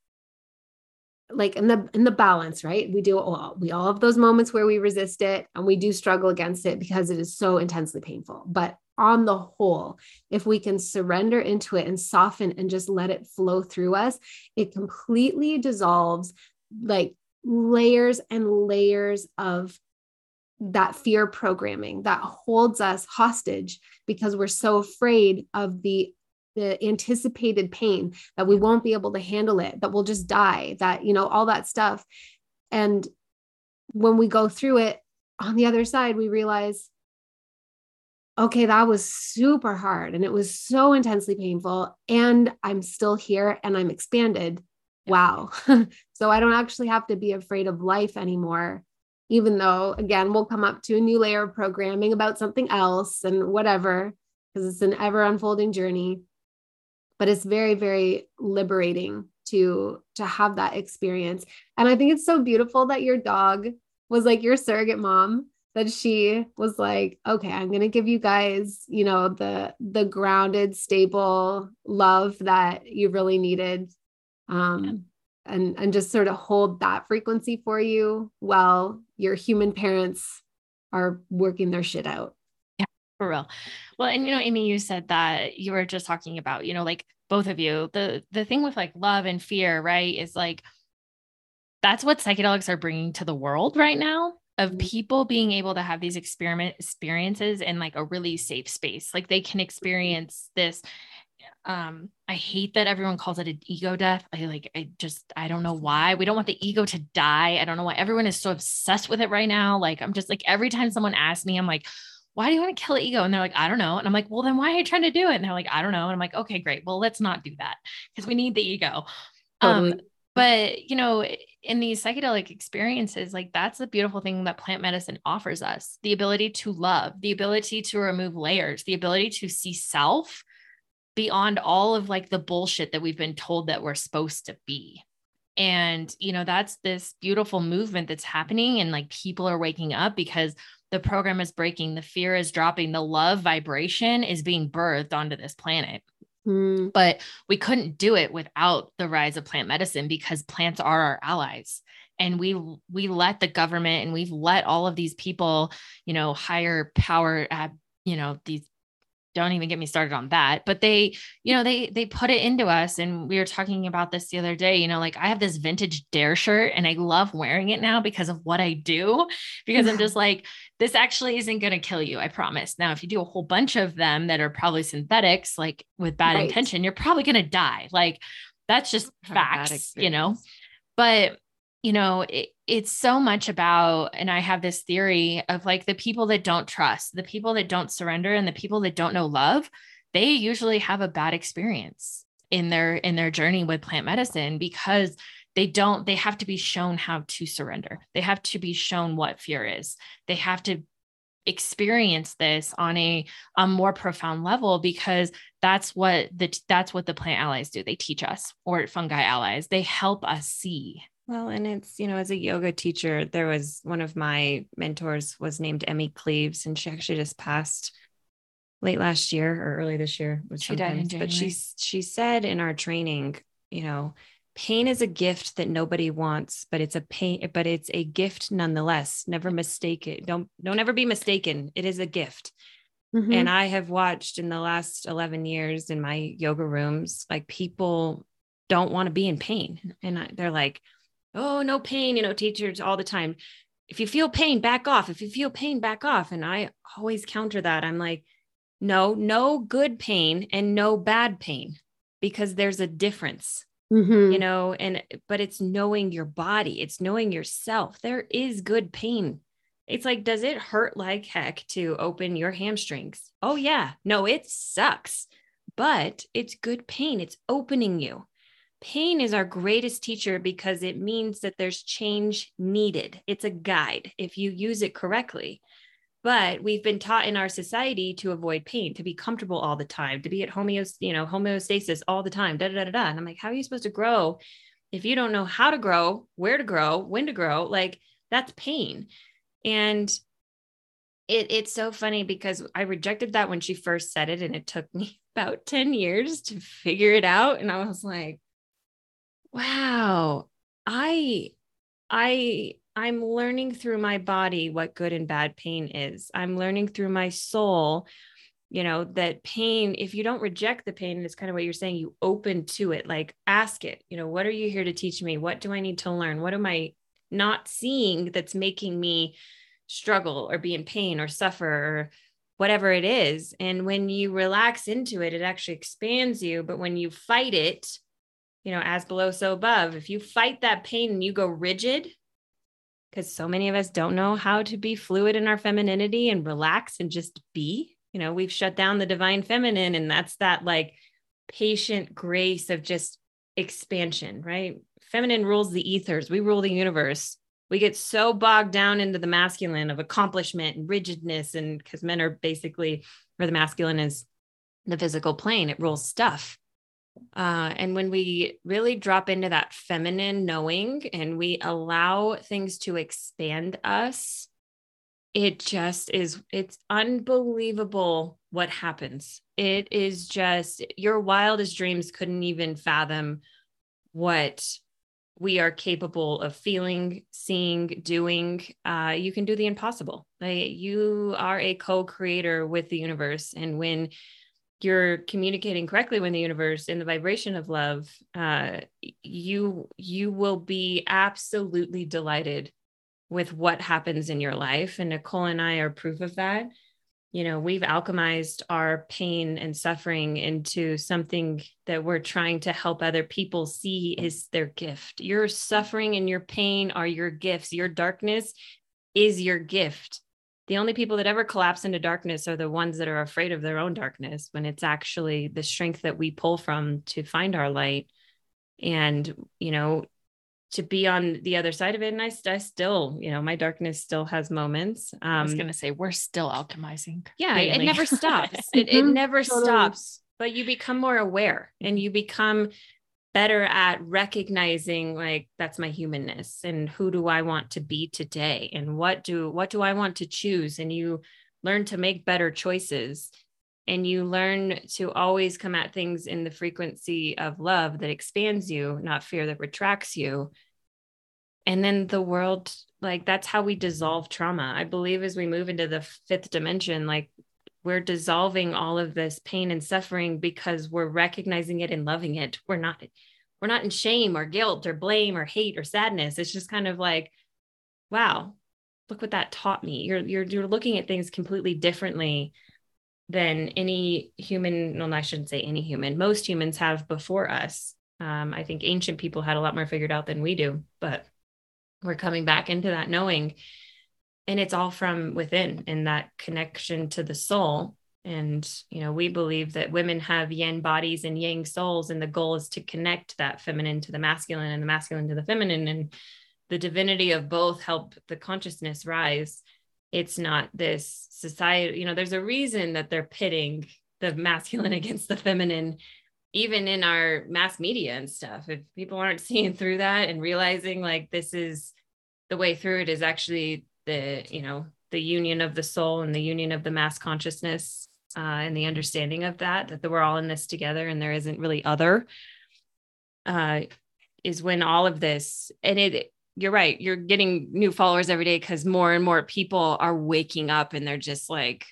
A: like in the in the balance right? We do all we all have those moments where we resist it and we do struggle against it because it is so intensely painful. But on the whole if we can surrender into it and soften and just let it flow through us it completely dissolves like layers and layers of that fear programming that holds us hostage because we're so afraid of the the anticipated pain that we won't be able to handle it that we'll just die that you know all that stuff. And when we go through it on the other side we realize okay that was super hard and it was so intensely painful and i'm still here and i'm expanded. Wow. *laughs* So i don't actually have to be afraid of life anymore even though again we'll come up to a new layer of programming about something else and whatever because it's an ever unfolding journey but it's very very liberating to to have that experience and i think it's so beautiful that your dog was like your surrogate mom that she was like okay i'm going to give you guys you know the the grounded stable love that you really needed um yeah. and and just sort of hold that frequency for you while your human parents are working their shit out
B: for real. Well, and you know, Amy, you said that you were just talking about, you know, like both of you, the the thing with like love and fear, right, is like that's what psychedelics are bringing to the world right now of mm-hmm. people being able to have these experiment experiences in like a really safe space. Like they can experience this um i hate that everyone calls it an ego death i like i just i don't know why we don't want the ego to die i don't know why everyone is so obsessed with it right now like i'm just like every time someone asks me i'm like why do you want to kill ego? And they're like i don't know. And i'm like well then why are you trying to do it? And they're like i don't know. And i'm like okay great. Well let's not do that because we need the ego. Totally. um but you know in these psychedelic experiences like that's the beautiful thing that plant medicine offers us the ability to love the ability to remove layers the ability to see self beyond all of like the bullshit that we've been told that we're supposed to be. And you know that's this beautiful movement that's happening and like people are waking up because the program is breaking the fear is dropping the love vibration is being birthed onto this planet Mm. But we couldn't do it without the rise of plant medicine because plants are our allies. And we we let the government and we've let all of these people, you know, higher power, uh, you know, these don't even get me started on that but they you know they they put it into us and we were talking about this the other day you know like i have this vintage dare shirt and i love wearing it now because of what i do because i'm just like this actually isn't going to kill you i promise. Now if you do a whole bunch of them that are probably synthetics like with bad right. intention you're probably going to die. Like that's just facts you know? but you know, it, it's so much about, and I have this theory of like the people that don't trust, the people that don't surrender, and the people that don't know love, they usually have a bad experience in their in their journey with plant medicine because they don't they have to be shown how to surrender. They have to be shown what fear is. They have to experience this on a, a more profound level because that's what the that's what the plant allies do. They teach us or fungi allies. They help us see
C: well, and it's, you know, as a yoga teacher, there was one of my mentors was named Emmy Cleaves, and she actually just passed late last year or early this year.
B: She died in January.
C: But she, she said in our training, you know, pain is a gift that nobody wants, but it's a pain, but it's a gift nonetheless. Never mistake it. Don't, don't ever be mistaken. It is a gift. Mm-hmm. And I have watched in the last 11 years in my yoga rooms, like people don't want to be in pain. And I, they're like, oh, no pain, you know, teachers all the time. If you feel pain, back off. If you feel pain, back off. And I always counter that. I'm like, no, no good pain and no bad pain because there's a difference. Mm-hmm. You know, and but it's knowing your body, it's knowing yourself. There is good pain. It's like, does it hurt like heck to open your hamstrings? Oh, yeah. No, it sucks, but it's good pain. It's opening you pain is our greatest teacher because it means that there's change needed. It's a guide if you use it correctly. But we've been taught in our society to avoid pain, to be comfortable all the time, to be at homeost- you know, homeostasis all the time. Da, da, da, da. And I'm like, how are you supposed to grow if you don't know how to grow, where to grow, when to grow? Like that's pain. And it, it's so funny because I rejected that when she first said it, and it took me *laughs* about 10 years to figure it out. And I was like, wow. I i i'm learning through my body what good and bad pain is. I'm learning through my soul you know that pain if you don't reject the pain and it's kind of what you're saying you open to it like ask it you know what are you here to teach me? What do i need to learn? What am i not seeing that's making me struggle or be in pain or suffer or whatever it is? And when you relax into it it actually expands you but when you fight it you know, as below, so above. If you fight that pain and you go rigid, because so many of us don't know how to be fluid in our femininity and relax and just be, you know, we've shut down the divine feminine, and that's that like patient grace of just expansion, right? Feminine rules the ethers, we rule the universe. We get so bogged down into the masculine of accomplishment and rigidness, and because men are basically, or the masculine is the physical plane, it rules stuff uh, and when we really drop into that feminine knowing and we allow things to expand us, it just is, it's unbelievable what happens. It is just your wildest dreams couldn't even fathom what we are capable of feeling, seeing, doing. Uh, you can do the impossible. Like, you are a co creator with the universe. And when you're communicating correctly with the universe in the vibration of love uh, you you will be absolutely delighted with what happens in your life and nicole and i are proof of that you know, we've alchemized our pain and suffering into something that we're trying to help other people see is their gift. Your suffering and your pain are your gifts. Your darkness is your gift. The only people that ever collapse into darkness are the ones that are afraid of their own darkness when it's actually the strength that we pull from to find our light. And, you know, to be on the other side of it. And I, I still, you know, my darkness still has moments.
B: Um, I was um, going to say, we're still alchemizing.
C: Yeah, it never stops. *laughs* it, it mm-hmm. never totally. stops, but you become more aware and you become better at recognizing like that's my humanness and who do I want to be today and what do what do I want to choose? And you learn to make better choices. And you learn to always come at things in the frequency of love that expands you not fear that retracts you. And then the world like that's how we dissolve trauma. I believe as we move into the fifth dimension like we're dissolving all of this pain and suffering because we're recognizing it and loving it. We're not we're not in shame or guilt or blame or hate or sadness. It's just kind of like wow look what that taught me. You're you're you're looking at things completely differently than any human well i shouldn't say any human most humans have before us. Um, i think ancient people had a lot more figured out than we do but we're coming back into that knowing and it's all from within and that connection to the soul. And you know we believe that women have yin bodies and yang souls and the goal is to connect that feminine to the masculine and the masculine to the feminine. And the divinity of both help the consciousness rise. It's not this society you know there's a reason that they're pitting the masculine *laughs* against the feminine even in our mass media and stuff. If people aren't seeing through that and realizing like this is the way through it is actually the you know the union of the soul and the union of the mass consciousness uh, and the understanding of that that we're all in this together and there isn't really other uh, is when all of this and it you're right you're getting new followers every day because more and more people are waking up and they're just like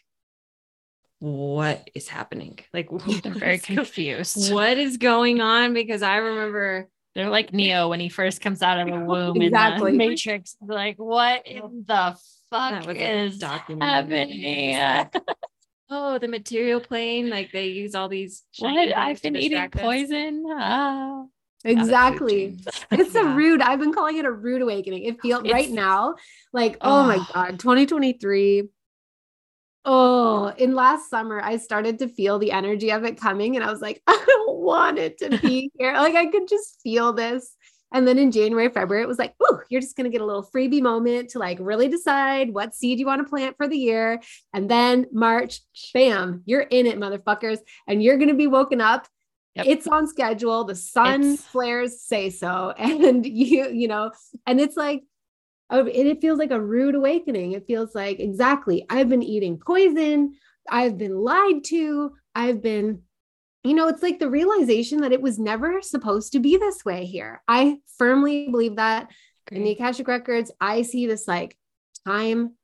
C: what is happening? Like *laughs*
B: they're very *laughs* confused.
C: What is going on? Because I remember
B: they're like Neo when he first comes out of a *laughs* womb exactly. in the Matrix. Like, what in the fuck is happening? *laughs*
C: oh, the material plane. Like they use all these.
B: What? I've been eating poison. Oh.
A: Exactly. *laughs* It's yeah. a rude, I've been calling it a rude awakening. It feels right now like, oh, oh my God, 2023 Oh, in last summer, I started to feel the energy of it coming, and I was like, *laughs* I don't want it to be *laughs* here. Like, I could just feel this. And then in January, February, it was like, oh, you're just going to get a little freebie moment to like really decide what seed you want to plant for the year. And then March, bam, you're in it, motherfuckers. And you're going to be woken up. Yep. It's on schedule. The sun it's... flares say so. *laughs* And you, you know, and it's like, and it feels like a rude awakening. It feels like exactly, I've been eating poison, I've been lied to, I've been, you know, it's like the realization that it was never supposed to be this way here. I firmly believe that Great. in the Akashic Records, I see this like time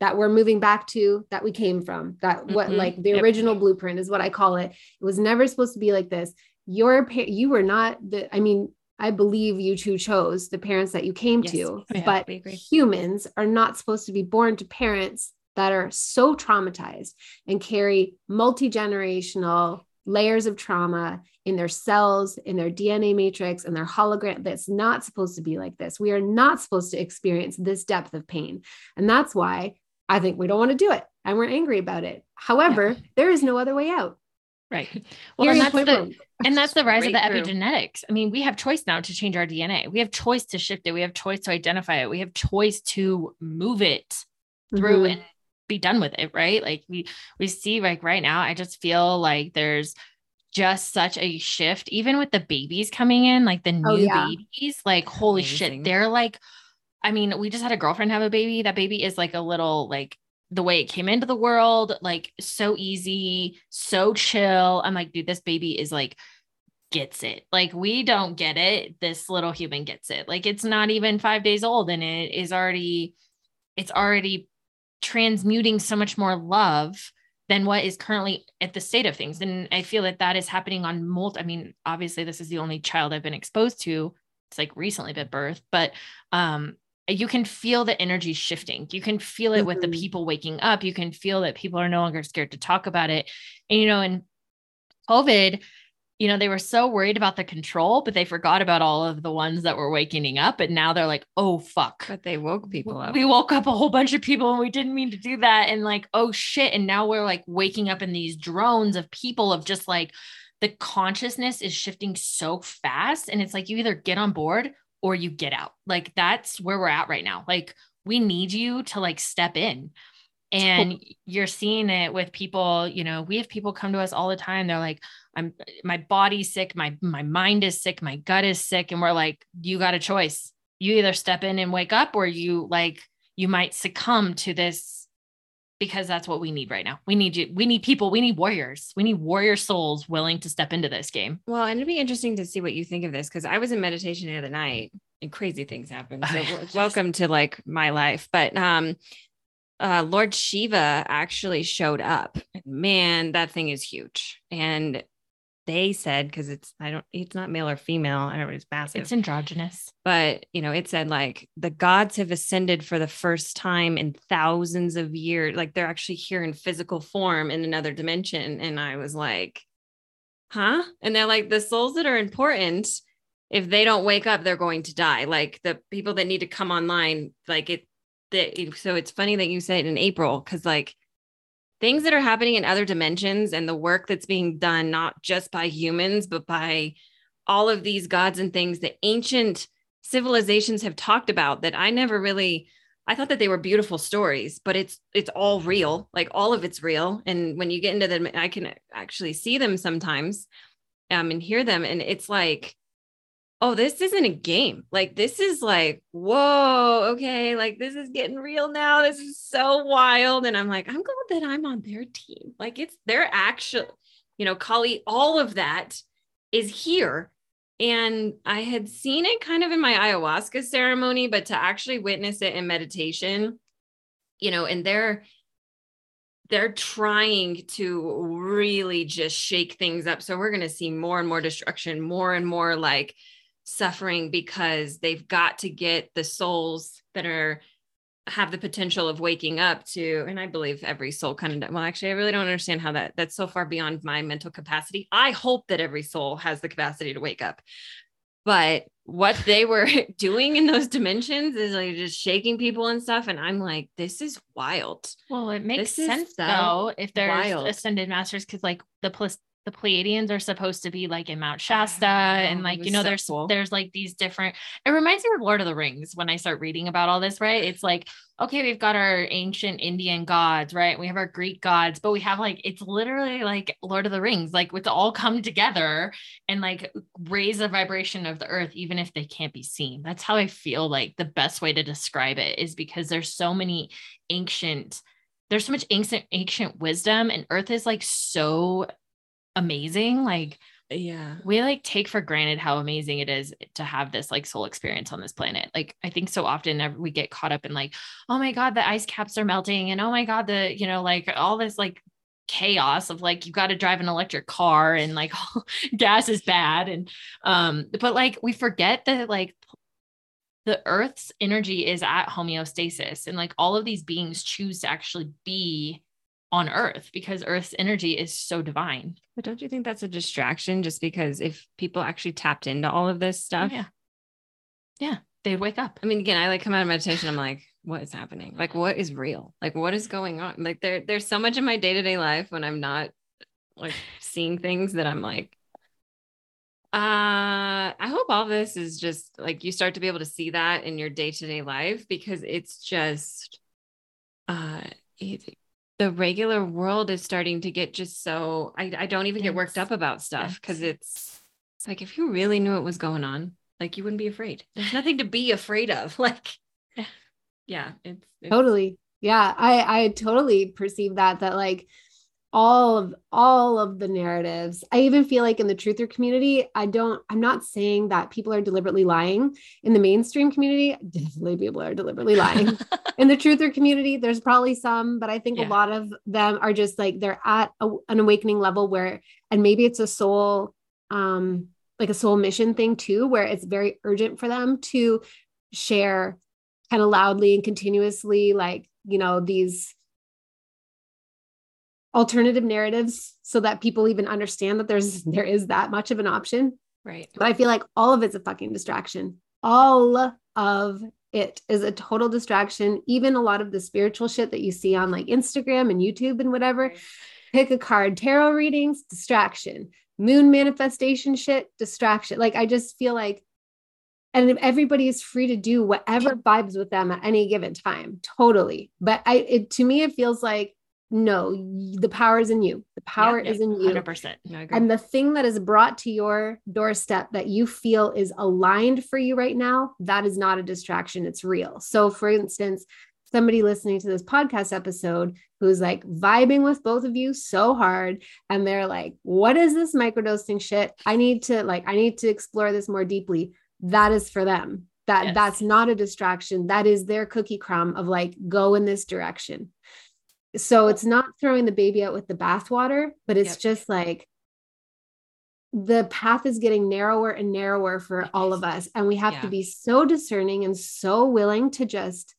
A: that we're moving back to that we came from that mm-hmm. what like the yep. original blueprint is what i call it it was never supposed to be like this your you were not the i mean I believe you two chose the parents that you came yes, to, oh, yeah, but humans are not supposed to be born to parents that are so traumatized and carry multi generational layers of trauma in their cells, in their DNA matrix, and their hologram. That's not supposed to be like this. We are not supposed to experience this depth of pain. And that's why I think we don't want to do it and we're angry about it. However, yeah. there is no other way out.
B: Right. *laughs* Well, and that's the *laughs* and that's the rise of the epigenetics. I mean, we have choice now to change our DNA. We have choice to shift it. We have choice to identify it. We have choice to move it through mm-hmm. and be done with it. Right. Like we we see like right now, I just feel like there's just such a shift, even with the babies coming in, like the oh, new oh, yeah. babies. Like, holy Amazing. shit, they're like. I mean, we just had a girlfriend have a baby. That baby is like a little like the way it came into the world, like so easy, so chill. I'm like, dude, this baby is like gets it. Like we don't get it. This little human gets it. Like it's not even 5 days old and it is already it's already transmuting so much more love than what is currently at the state of things. And I feel that that is happening on multi I mean, obviously this is the only child I've been exposed to. It's like recently been birth, but um you can feel the energy shifting. You can feel it mm-hmm. with the mm-hmm. people waking up. You can feel that people are no longer scared to talk about it. And, you know, in COVID, you know, they were so worried about the control, but they forgot about all of the ones that were waking up. And now they're like, oh, fuck.
C: But they woke people up.
B: We woke up a whole bunch of people and we didn't mean to do that. And like, oh, shit. And now we're like waking up in these drones of people of just like, the consciousness is shifting so fast. And it's like, you either get on board or you get out. Like that's where we're at right now. Like we need you to like step in. And you're seeing it with people, you know, we have people come to us all the time. They're like, I'm my body's sick, my my mind is sick, my gut is sick. And we're like, you got a choice. You either step in and wake up, or you like you might succumb to this because that's what we need right now. We need you. We need people. We need warriors. We need warrior souls willing to step into this game.
C: Well, and it'd be interesting to see what you think of this because I was in meditation the other night and crazy things happen. So *laughs* welcome to like my life. But um, uh, Lord Shiva actually showed up. Man, that thing is huge. And they said because it's I don't it's not male or female. I don't know it's massive.
B: It's androgynous.
C: But you know, it said like the gods have ascended for the first time in thousands of years. Like they're actually here in physical form in another dimension. And I was like, huh? And they're like, the souls that are important, if they don't wake up, they're going to die. Like the people that need to come online, like it that so it's funny that you said in April, because like things that are happening in other dimensions and the work that's being done not just by humans but by all of these gods and things that ancient civilizations have talked about that I never really I thought that they were beautiful stories, but it's it's all real. Like all of it's real. And when you get into them, I can actually see them sometimes um, and hear them. And it's like oh, this isn't a game. Like, this is like, whoa, okay, like this is getting real now. This is so wild. And I'm like, I'm glad that I'm on their team. Like, it's their actual, you know, Kali, all of that is here. And I had seen it kind of in my ayahuasca ceremony, but to actually witness it in meditation, you know, and they're, they're trying to really just shake things up. So we're going to see more and more destruction, more and more like suffering because they've got to get the souls that are have the potential of waking up to and i believe every soul kind of well actually i really don't understand how that that's so far beyond my mental capacity. I hope that every soul has the capacity to wake up. But what they were *laughs* doing in those dimensions is like just shaking people and stuff and i'm like this is wild.
B: Well it makes this sense though if there's wild. ascended masters because like the the Pleiadians are supposed to be like in Mount oh, Shasta and oh, like you know so there's cool. there's like these different it reminds me of Lord of the Rings when I start reading about all this right? It's like okay we've got our ancient Indian gods right? We have our Greek gods but we have like it's literally like Lord of the Rings like it's all come together and like raise the vibration of the earth even if they can't be seen. That's how I feel like the best way to describe it is because there's so many ancient there's so much ancient ancient wisdom and earth is like so amazing. Like,
C: yeah,
B: we like take for granted how amazing it is to have this like soul experience on this planet. Like, I think so often we get caught up in like, oh my God, the ice caps are melting. And oh my God, the, you know, like all this like chaos of like you got to drive an electric car and like *laughs* gas is bad and um but like we forget that like the earth's energy is at homeostasis and like all of these beings choose to actually be on earth because earth's energy is so divine.
C: But don't you think that's a distraction just because if people actually tapped into all of this stuff?
B: yeah. Yeah they'd wake up.
C: I mean again i like come out of meditation i'm like what is happening? Like what is real? Like what is going on? Like there there's so much in my day-to-day life when i'm not like seeing things that i'm like uh i hope all this is just like you start to be able to see that in your day-to-day life because it's just uh it, the regular world is starting to get just so I, I don't even get worked up about stuff because it's it's like if you really knew what was going on, like you wouldn't be afraid. There's nothing to be afraid of. *laughs* Like yeah, it's, it's
A: totally. Yeah, I I totally perceive that that like all of all of the narratives. I even feel like in the truther community i don't i'm not saying that people are deliberately lying. In the mainstream community *laughs* definitely people are deliberately lying. *laughs* In the truther community there's probably some but i think yeah. a lot of them are just like they're at a, an awakening level where and maybe it's a soul um like a soul mission thing too where it's very urgent for them to share kind of loudly and continuously like you know these alternative narratives so that people even understand that there's *laughs* there is that much of an option.
B: Right.
A: But i feel like all of it's a fucking distraction. All of it is a total distraction. Even a lot of the spiritual shit that you see on like instagram and youtube and whatever. Pick a card tarot readings distraction. Moon manifestation shit distraction. Like i just feel like and everybody is free to do whatever vibes with them at any given time. Totally. But i it, to me it feels like no the power is in you. The power yeah, is in you.
B: 100% no,
A: and the thing that is brought to your doorstep that you feel is aligned for you right now that is not a distraction. It's real. So for instance somebody listening to this podcast episode who's like vibing with both of you so hard and they're like what is this microdosing shit? I need to like i need to explore this more deeply. That is for them. That yes. that's not a distraction. That is their cookie crumb of like go in this direction so oh. it's not throwing the baby out with the bathwater but it's yep. just like the path is getting narrower and narrower for all of us and we have yeah. to be so discerning and so willing to just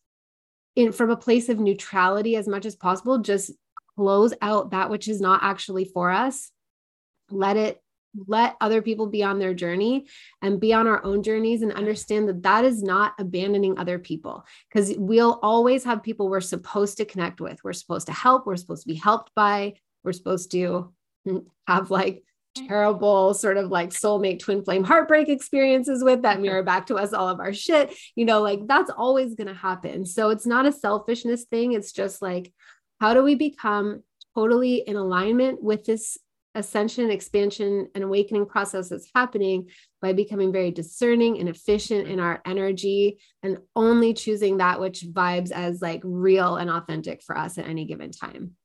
A: in from a place of neutrality as much as possible just close out that which is not actually for us let it let other people be on their journey and be on our own journeys and understand that that is not abandoning other people. Because we'll always have people we're supposed to connect with we're supposed to help we're supposed to be helped by we're supposed to mm, have like terrible sort of like soulmate twin flame heartbreak experiences with that mirror back to us all of our shit you know like that's always going to happen. So it's not a selfishness thing it's just like how do we become totally in alignment with this ascension, expansion, and awakening process that's happening by becoming very discerning and efficient in our energy and only choosing that which vibes as like real and authentic for us at any given time.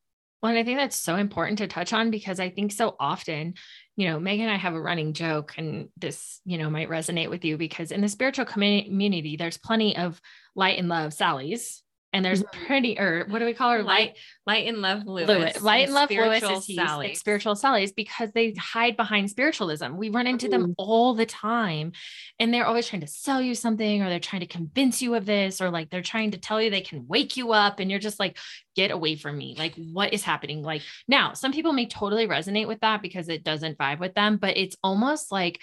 B: Well, and I think that's so important to touch on because I think so often, you know, Megan and I have a running joke, and this, you know, might resonate with you because in the spiritual community, there's plenty of light and love Sally's and there's mm-hmm. pretty or what do we call her
C: light light and love Lewis, Lewis.
B: light and love Lewis is like spiritual Sally's because they hide behind spiritualism we run into mm-hmm. them all the time and they're always trying to sell you something or they're trying to convince you of this or like they're trying to tell you they can wake you up and you're just like get away from me like what is happening like now some people may totally resonate with that because it doesn't vibe with them but it's almost like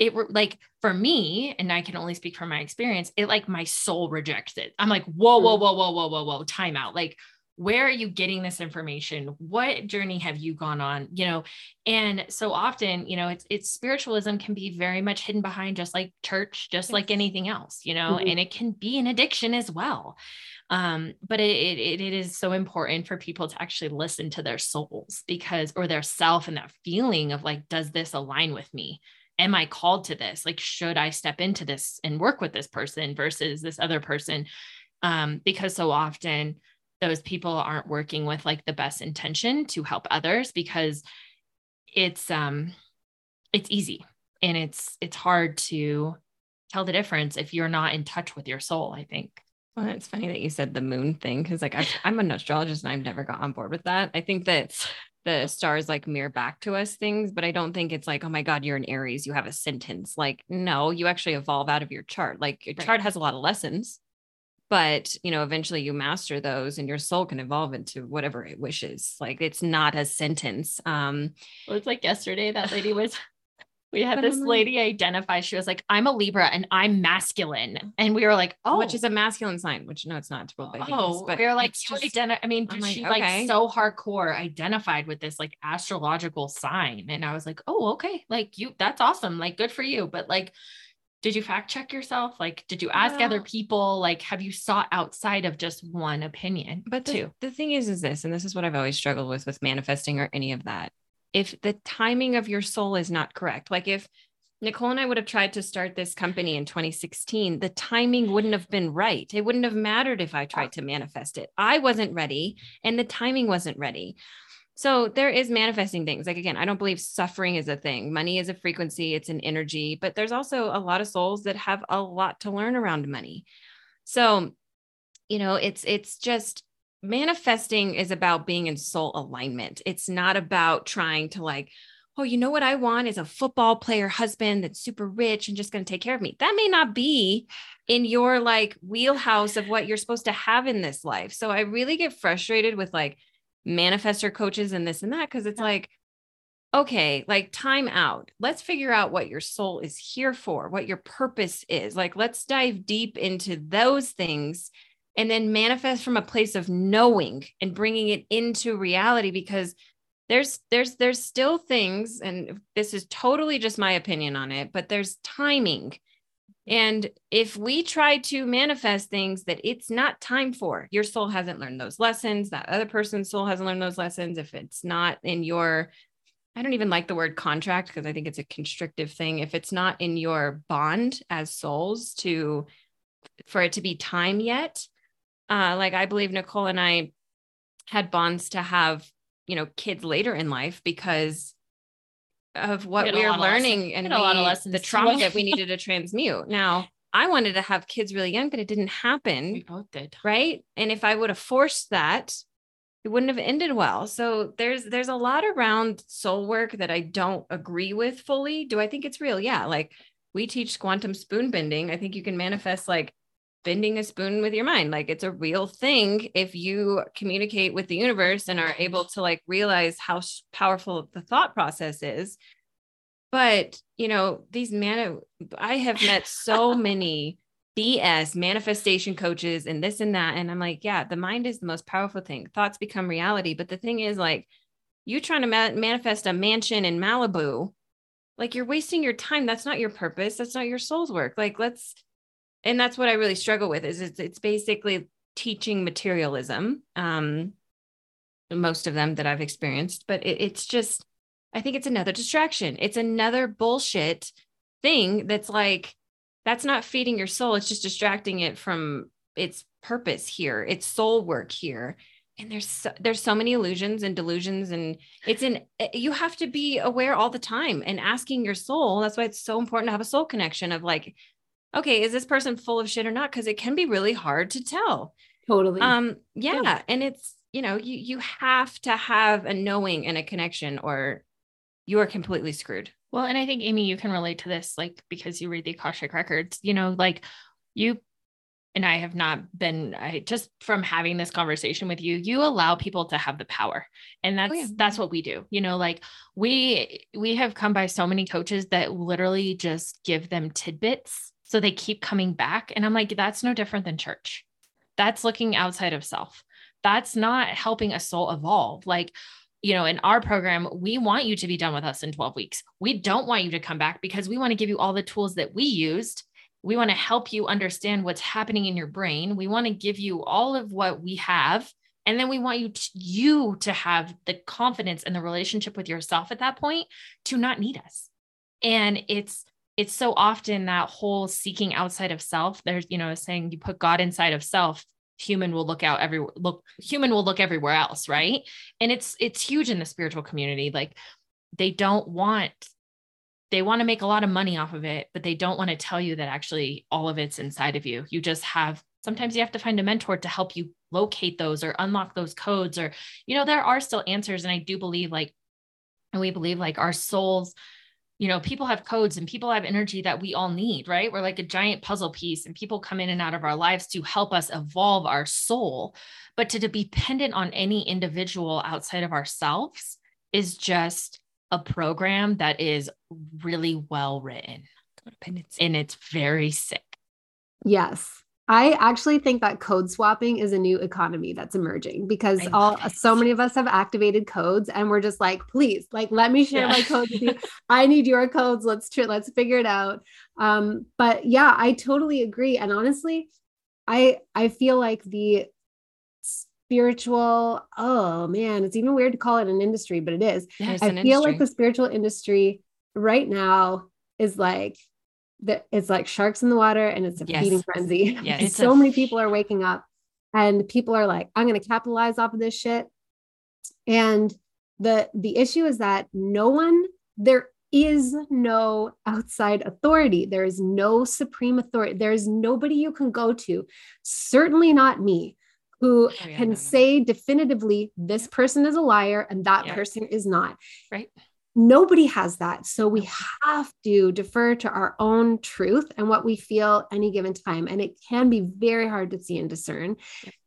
B: it were like for me, and I can only speak from my experience, it like my soul rejects it. I'm like, whoa, whoa, mm. whoa, whoa, whoa, whoa, whoa, time out. Like, where are you getting this information? What journey have you gone on? You know, and so often, you know, it's it's spiritualism can be very much hidden behind just like church, just like anything else, you know, mm-hmm. and it can be an addiction as well. Um, but it, it it is so important for people to actually listen to their souls because or their self and that feeling of like, does this align with me? Am I called to this? Like, should I step into this and work with this person versus this other person? Um, because so often those people aren't working with like the best intention to help others because it's um it's easy and it's it's hard to tell the difference if you're not in touch with your soul, I think.
C: Well, it's funny that you said the moon thing because, like, i am an astrologist and I've never got on board with that. I think that the stars like mirror back to us things, but I don't think it's like, oh my God, you're an Aries, you have a sentence. Like, no, you actually evolve out of your chart. Like, your right. chart has a lot of lessons, but you know, eventually you master those and your soul can evolve into whatever it wishes. Like, it's not a sentence. Um,
B: well, it's like yesterday that lady was *sighs* *laughs* we had this uh-huh. lady identify. She was like, I'm a Libra and I'm masculine. And we were like, oh,
C: which is a masculine sign, which no, it's not.
B: Well, oh, but we were like, just, identi- I mean, I'm she like, like so hardcore identified with this like astrological sign. And I was like, oh, okay. Like you, that's awesome. Like good for you. But like, did you fact check yourself? Like, did you ask other people? Like, have you sought outside of just one opinion?
C: But the, too? the thing is, is this, and this is what I've always struggled with, with manifesting or any of that if the timing of your soul is not correct. Like if Nicole and I would have tried to start this company in 2016, the timing wouldn't have been right. It wouldn't have mattered if I tried to manifest it. I wasn't ready and the timing wasn't ready. So there is manifesting things. Like again, I don't believe suffering is a thing. Money is a frequency, it's an energy, but there's also a lot of souls that have a lot to learn around money. So, you know, it's it's just manifesting is about being in soul alignment. It's not about trying to like oh, you know what I want is a football player husband that's super rich and just going to take care of me. That may not be in your like wheelhouse of what you're supposed to have in this life. So I really get frustrated with like manifestor coaches and this and that because it's like, okay, like time out. Let's figure out what your soul is here for, what your purpose is. Like, let's dive deep into those things and then manifest from a place of knowing and bringing it into reality because there's there's there's still things and this is totally just my opinion on it but there's timing. And if we try to manifest things that it's not time for your soul hasn't learned those lessons that other person's soul hasn't learned those lessons if it's not in your i don't even like the word contract because i think it's a constrictive thing. If it's not in your bond as souls to for it to be time yet uh like i believe nicole and i had bonds to have you know kids later in life because of what we are learning and
B: a lot of lessons
C: the trauma that we needed to transmute. Now, I wanted to have kids really young, but it didn't happen.
B: We both did.
C: Right. And if I would have forced that, it wouldn't have ended well. So there's there's a lot around soul work that I don't agree with fully. Do I think it's real? Yeah. Like we teach quantum spoon bending. I think you can manifest like bending a spoon with your mind. Like it's a real thing if you communicate with the universe and are able to like realize how powerful the thought process is. But, you know, these man, I have met so many BS manifestation coaches and this and that. And I'm like, yeah, the mind is the most powerful thing. Thoughts become reality. But the thing is, like, you trying to ma- manifest a mansion in Malibu, like you're wasting your time. That's not your purpose. That's not your soul's work. Like, let's, and that's what I really struggle with is it's, it's basically teaching materialism. Um, most of them that I've experienced, but it, it's just, I think it's another distraction. It's another bullshit thing that's like, that's not feeding your soul. It's just distracting it from its purpose here, its soul work here. And there's so, there's so many illusions and delusions, and it's in you have to be aware all the time and asking your soul. That's why it's so important to have a soul connection of like, okay, is this person full of shit or not? Because it can be really hard to tell.
A: Totally.
C: Um, yeah. yeah. And it's, you know, you you have to have a knowing and a connection or you are completely screwed.
B: Well, and I think Amy, you can relate to this, like because you read the Akashic records, you know, like you and I have not been I just from having this conversation with you, you allow people to have the power. And that's oh, yeah. that's what we do. You know, like we we have come by so many coaches that literally just give them tidbits so they keep coming back. And I'm like, that's no different than church. That's looking outside of self. That's not helping a soul evolve. Like, you know, in our program, we want you to be done with us in 12 weeks. We don't want you to come back because we want to give you all the tools that we used. We want to help you understand what's happening in your brain. We want to give you all of what we have. And then we want you to, you to have the confidence and the relationship with yourself at that point to not need us. And it's it's so often that whole seeking outside of self. There's, you know, saying you put God inside of self, human will look out every look human will look everywhere else, right? And it's it's huge in the spiritual community. Like they don't want they want to make a lot of money off of it, but they don't want to tell you that actually all of it's inside of you. You just have sometimes you have to find a mentor to help you locate those or unlock those codes or you know there are still answers and I do believe like and we believe like our souls you know, people have codes and people have energy that we all need, right? We're like a giant puzzle piece and people come in and out of our lives to help us evolve our soul. But to, to be dependent on any individual outside of ourselves is just a program that is really well written and it's very sick.
A: Yes. I actually think that code swapping is a new economy that's emerging because all so many of us have activated codes and we're just like, please, like let me share yeah. my codes with you. *laughs* I need your codes. Let's tr- let's figure it out. Um, but yeah, I totally agree. And honestly, I I feel like the spiritual, oh man, it's even weird to call it an industry, but it is. I feel industry. like the spiritual industry right now is like that it's like sharks in the water and it's a yes. feeding frenzy. *laughs* So a- many people are waking up and people are like, I'm going to capitalize off of this shit. And the the issue is that no one there is no outside authority. There is no supreme authority. There is nobody you can go to, certainly not me, who oh, yeah, can no, no. say definitively, this person is a liar and that yeah. person is not.
B: Right.
A: Nobody has that. So we have to defer to our own truth and what we feel any given time. And it can be very hard to see and discern.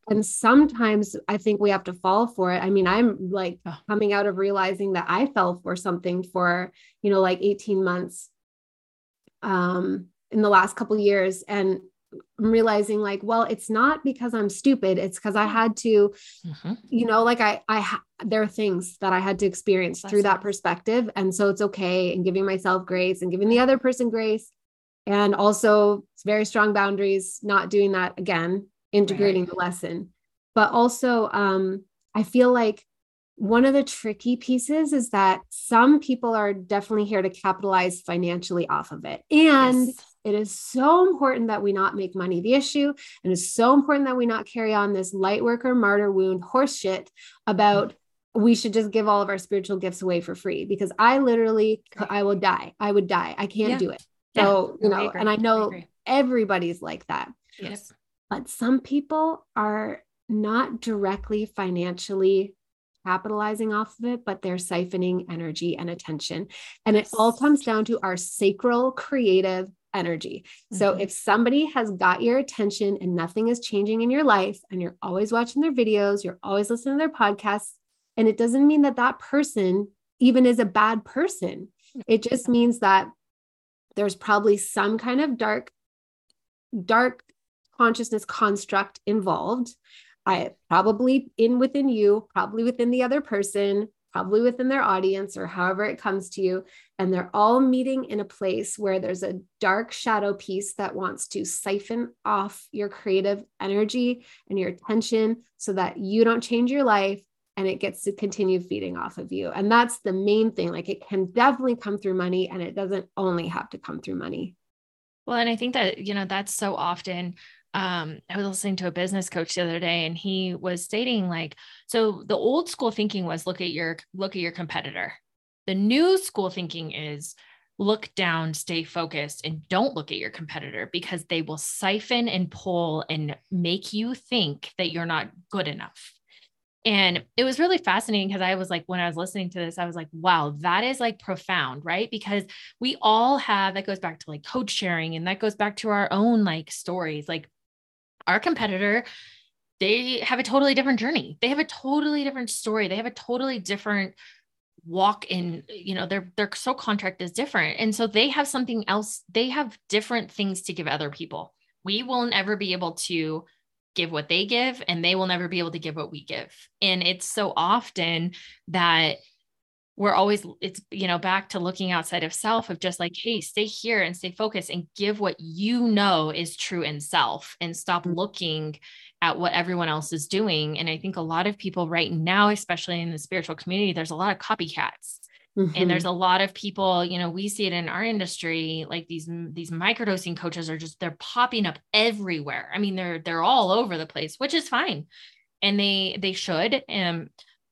A: And sometimes I think we have to fall for it. I mean, I'm like coming out of realizing that I fell for something for, you know, like 18 months um, in the last couple years. And realizing like, well, it's not because I'm stupid. It's because I had to, mm-hmm. you know, like I, I, ha- there are things that I had to experience That's through that perspective. And so it's okay. And giving myself grace and giving the other person grace. And also very strong boundaries, not doing that again, integrating right. the lesson. But also, um, I feel like one of the tricky pieces is that some people are definitely here to capitalize financially off of it. And yes it is so important that we not make money the issue. And it's so important that we not carry on this light worker martyr wound horse shit about we should just give all of our spiritual gifts away for free because I literally, I will die. I would die. I can't yeah. do it. So, yeah, you know, I and I know I everybody's like that.
B: Yes.
A: But some people are not directly financially capitalizing off of it, but they're siphoning energy and attention. And it all comes down to our sacral creative energy. Mm-hmm. So if somebody has got your attention and nothing is changing in your life and you're always watching their videos, you're always listening to their podcasts, and it doesn't mean that that person even is a bad person. It just means that there's probably some kind of dark dark consciousness construct involved. I probably in within you, probably within the other person, probably within their audience or however it comes to you. And they're all meeting in a place where there's a dark shadow piece that wants to siphon off your creative energy and your attention so that you don't change your life and it gets to continue feeding off of you. And that's the main thing. Like it can definitely come through money and it doesn't only have to come through money.
B: Well, and I think that, you know, that's so often um, I was listening to a business coach the other day and he was stating like, so the old school thinking was look at your look at your competitor. The new school thinking is look down, stay focused, and don't look at your competitor because they will siphon and pull and make you think that you're not good enough. And it was really fascinating because I was like, when I was listening to this, I was like, wow, that is like profound, right? Because we all have that goes back to like coach sharing and that goes back to our own like stories. Like our competitor, they have a totally different journey. They have a totally different story. They have a totally different walk in you know their their so contract is different and so they have something else they have different things to give other people we will never be able to give what they give and they will never be able to give what we give and it's so often that we're always it's you know back to looking outside of self of just like hey stay here and stay focused and give what you know is true in self and stop mm-hmm. looking at what everyone else is doing and i think a lot of people right now especially in the spiritual community there's a lot of copycats mm-hmm. and there's a lot of people you know we see it in our industry like these these microdosing coaches are just they're popping up everywhere i mean they're they're all over the place which is fine and they they should um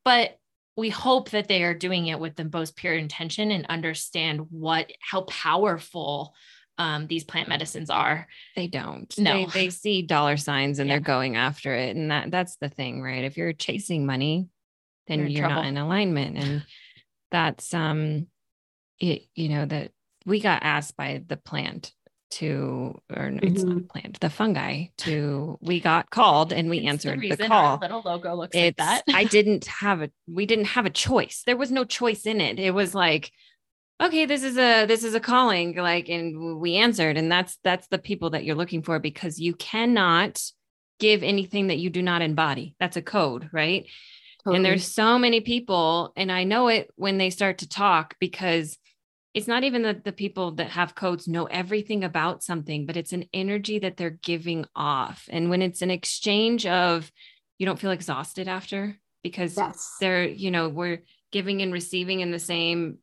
B: but we hope that they are doing it with the most pure intention and understand what how powerful um, these plant medicines are.
C: They don't. No, they, they *laughs* see dollar signs and yeah. they're going after it, and that that's the thing, right? If you're chasing money, then you're, you're not in alignment, and *laughs* that's um, it, you know that we got asked by the plant to or it's not mm-hmm. planned the fungi to we got called and we it's answered the, the call.
B: little logo looks it's, like
C: that. I *laughs* didn't have a we didn't have a choice. There was no choice in it. It was like okay this is a this is a calling like and we answered and that's that's the people that you're looking for because you cannot give anything that you do not embody. That's a code right? Totally. and there's so many people and i know it when they start to talk because it's not even that the people that have codes know everything about something, but it's an energy that they're giving off. And when it's an exchange of, you don't feel exhausted after because yes. they're, you know, we're giving and receiving in the same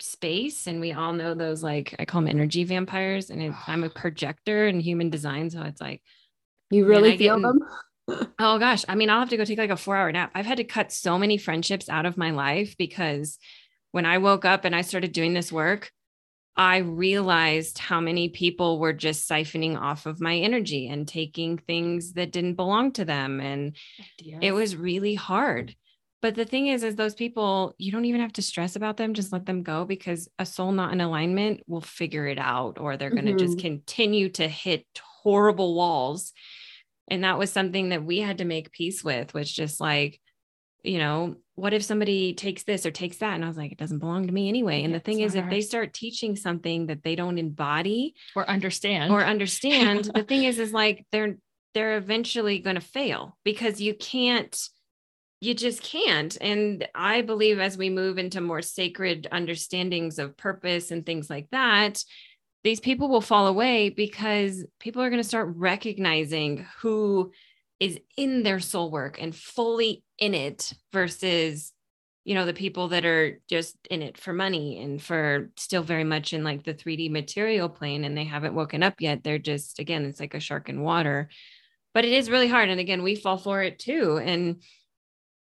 C: space. And we all know those, like, I call them energy vampires. And it, I'm a *sighs* projector in human design. So it's like,
A: you really feel them? *laughs*
C: oh gosh. I mean, I'll have to go take like a four hour nap. I've had to cut so many friendships out of my life because when I woke up and I started doing this work, I realized how many people were just siphoning off of my energy and taking things that didn't belong to them. And it was really hard. But the thing is, is those people, you don't even have to stress about them. Just let them go because a soul not in alignment will figure it out, or they're going to
A: Mhm.
C: just continue to hit horrible walls. And that was something that we had to make peace with, was just like, you know, what if somebody takes this or takes that? And I was like, it doesn't belong to me anyway. And
B: Yeah,
C: the thing is, if they start teaching something that they don't embody
B: Or understand.
C: or understand, the thing is, *laughs* is like they're they're eventually going to fail because you can't you just can't and i believe as we move into more sacred understandings of purpose and things like that these people will fall away because people are going to start recognizing who is in their soul work and fully in it versus you know the people that are just in it for money and for still very much in like the 3D material plane and they haven't woken up yet. They're just again it's like a shark in water. But it is really hard. And again we fall for it too. And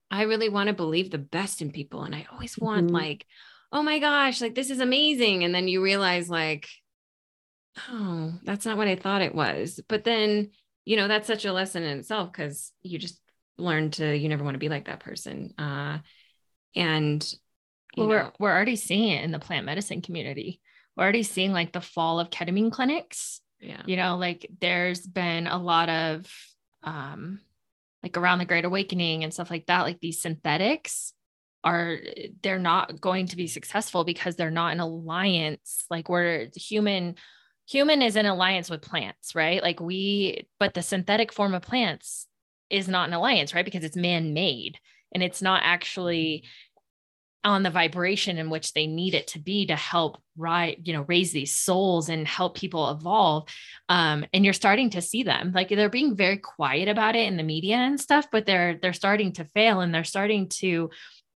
C: I really want to believe the best in people. And I always want
A: Mhm.
C: like oh my gosh like this is amazing. And then you realize like oh that's not what I thought it was. But then you know that's such a lesson in itself cuz you just learn to you never want to be like that person uh and
B: well, we're we're already seeing it in the plant medicine community. We're already seeing like the fall of ketamine clinics.
C: yeah
B: You know, like there's been a lot of um like around the Great Awakening and stuff like that. Like these synthetics are they're not going to be successful because they're not in alliance. Like we're human human is in alliance with plants, right? Like we, but the synthetic form of plants is not in alliance, right? Because it's man-made and it's not actually on the vibration in which they need it to be to help right you know raise these souls and help people evolve um and you're starting to see them like they're being very quiet about it in the media and stuff but they're they're starting to fail and they're starting to